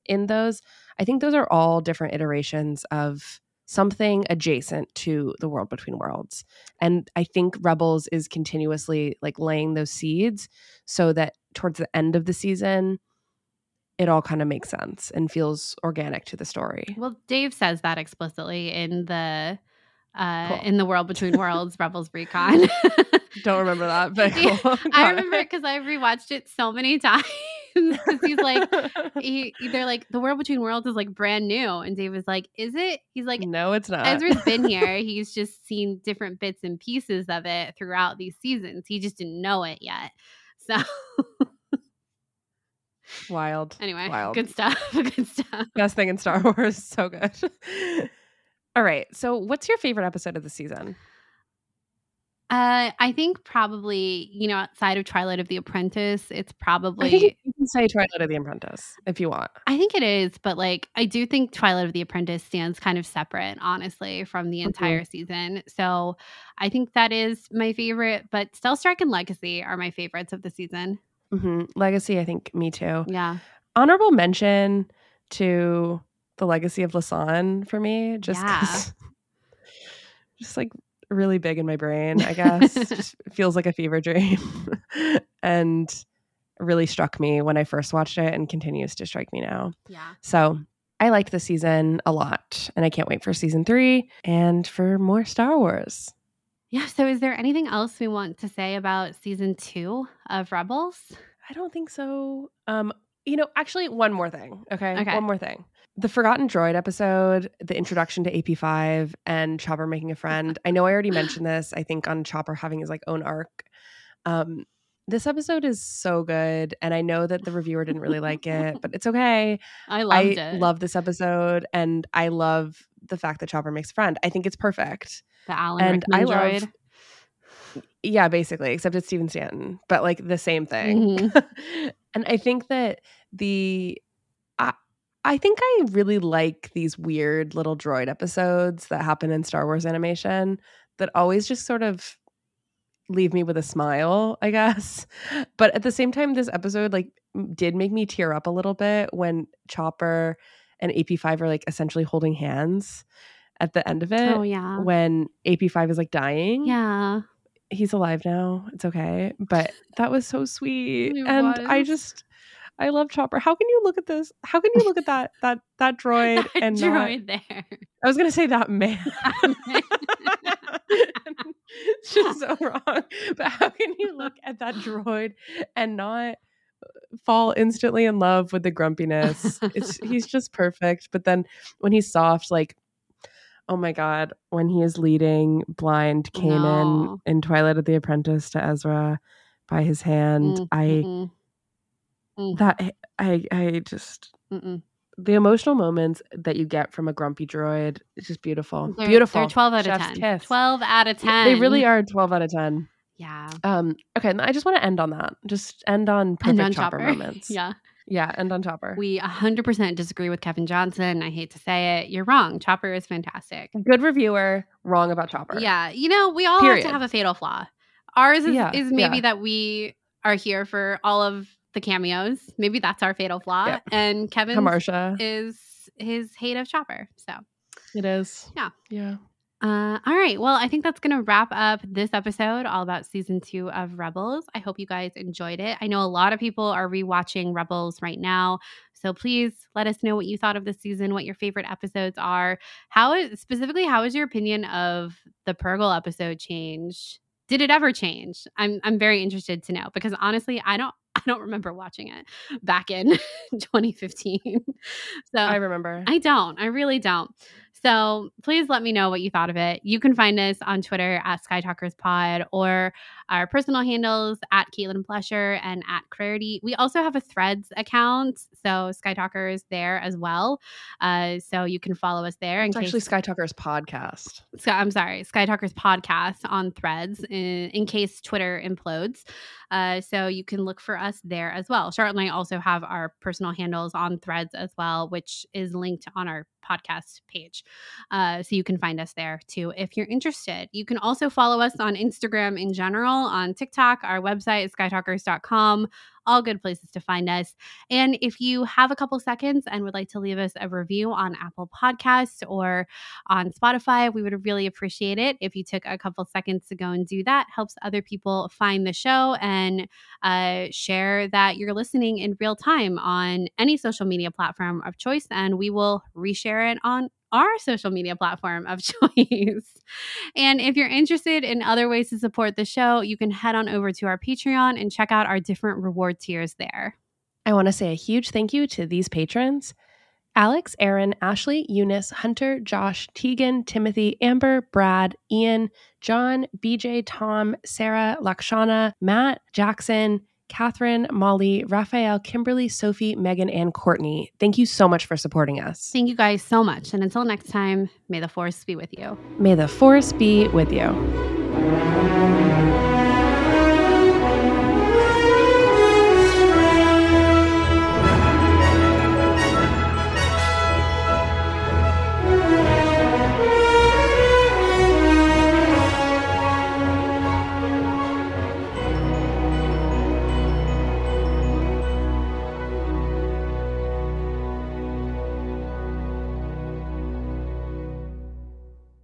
in those, I think those are all different iterations of something adjacent to the world between worlds. And I think Rebels is continuously like laying those seeds so that towards the end of the season, it all kind of makes sense and feels organic to the story. Well, Dave says that explicitly in the uh, cool. in the world between worlds, Rebels Recon. Don't remember that, but cool. I remember it because I rewatched it so many times. Because he's like, he they're like the world between worlds is like brand new, and Dave was like, "Is it?" He's like, "No, it's not." Ezra's been here. He's just seen different bits and pieces of it throughout these seasons. He just didn't know it yet. So. Wild. Anyway, Wild. good stuff. Good stuff. Best thing in Star Wars. So good. All right. So, what's your favorite episode of the season? Uh, I think probably you know outside of Twilight of the Apprentice, it's probably. You can say Twilight of the Apprentice if you want. I think it is, but like I do think Twilight of the Apprentice stands kind of separate, honestly, from the entire mm-hmm. season. So I think that is my favorite. But Stealth Strike and Legacy are my favorites of the season. Mm-hmm. Legacy, I think me too. Yeah. Honorable mention to the legacy of Lhusan for me. Just yeah. just like really big in my brain, I guess. just feels like a fever dream. and really struck me when I first watched it and continues to strike me now. Yeah. So I liked the season a lot and I can't wait for season three and for more Star Wars. Yeah. So is there anything else we want to say about season two of Rebels? I don't think so. Um, you know, actually, one more thing. Okay. Okay. One more thing the Forgotten Droid episode, the introduction to AP5 and Chopper making a friend. I know I already mentioned this, I think on Chopper having his like own arc. Um, this episode is so good and I know that the reviewer didn't really like it, but it's okay. I loved I it. love this episode and I love the fact that Chopper makes a friend. I think it's perfect. The Alan and Rickman I droid. love Yeah, basically, except it's Stephen Stanton, but like the same thing. Mm-hmm. and I think that the I I think I really like these weird little droid episodes that happen in Star Wars animation that always just sort of leave me with a smile, I guess. But at the same time, this episode like did make me tear up a little bit when Chopper and AP5 are like essentially holding hands at the end of it. Oh yeah. When AP5 is like dying. Yeah. He's alive now. It's okay. But that was so sweet. It and was. I just I love Chopper. How can you look at this? How can you look at that that that droid that and droid not, there? I was gonna say that man. it's just so wrong. But how can you look at that droid and not fall instantly in love with the grumpiness. It's he's just perfect. But then when he's soft, like oh my god, when he is leading blind Kanan No. in Twilight of the Apprentice to Ezra by his hand, Mm, I mm-mm, Mm. that I I just mm-mm. the emotional moments that you get from a grumpy droid is just beautiful. They're- beautiful. They're 12 out of Chef's 10. kiss. 12 out of 10. They really are 12 out of 10. Yeah. Um, okay, and I just want to end on that. Just end on perfect And on chopper, Chopper. moments. yeah. Yeah, end on chopper. We 100% disagree with Kevin Johnson. I hate to say it. You're wrong. Chopper is fantastic. Good reviewer, wrong about chopper. Yeah. You know, we all have to have a fatal flaw. Ours is, Yeah, is maybe yeah. that we are here for all of the cameos. Maybe that's our fatal flaw. Yep. And Kevin Kamarsha. is his hate of Chopper. So. It is. Yeah. Yeah. Uh, all right. Well, I think that's going to wrap up this episode all about season two of Rebels. I hope you guys enjoyed it. I know a lot of people are rewatching Rebels right now. So please let us know what you thought of the season, what your favorite episodes are. How is specifically, how is your opinion of the Purrgil episode change? Did it ever change? I'm I'm very interested to know because honestly, I don't I don't remember watching it back in 2015. So I remember. I don't. I really don't. So please let me know what you thought of it. You can find us on Twitter at Skytalkers Pod or our personal handles at Caitlin Plesher and at Crerrity. We also have a Threads account, so Skytalkers there as well. Uh, so you can follow us there. In it's actually case, Sky Talker's podcast. so, I'm sorry, Skytalkers podcast on Threads in, in case Twitter implodes. Uh, so you can look for us there as well. Charlotte and I also have our personal handles on Threads as well, which is linked on our podcast page. Uh, so you can find us there too if you're interested. You can also follow us on Instagram in general, on TikTok. Our website is skytalkers.com. All good places to find us. And if you have a couple seconds and would like to leave us a review on Apple Podcasts or on Spotify, we would really appreciate it if you took a couple seconds to go and do that. Helps other people find the show and uh, share that you're listening in real time on any social media platform of choice, and we will reshare it on our social media platform of choice. And if you're interested in other ways to support the show, you can head on over to our Patreon and check out our different reward tiers there. I want to say a huge thank you to these patrons Alex, Aaron, Ashley, Eunice, Hunter, Josh, Tegan, Timothy, Amber, Brad, Ian, John, BJ, Tom, Sarah, Lakshana, Matt, Jackson, Catherine, Molly, Raphael, Kimberly, Sophie, Megan, and Courtney. Thank you so much for supporting us. Thank you guys so much. And until next time, may the force be with you. May the force be with you.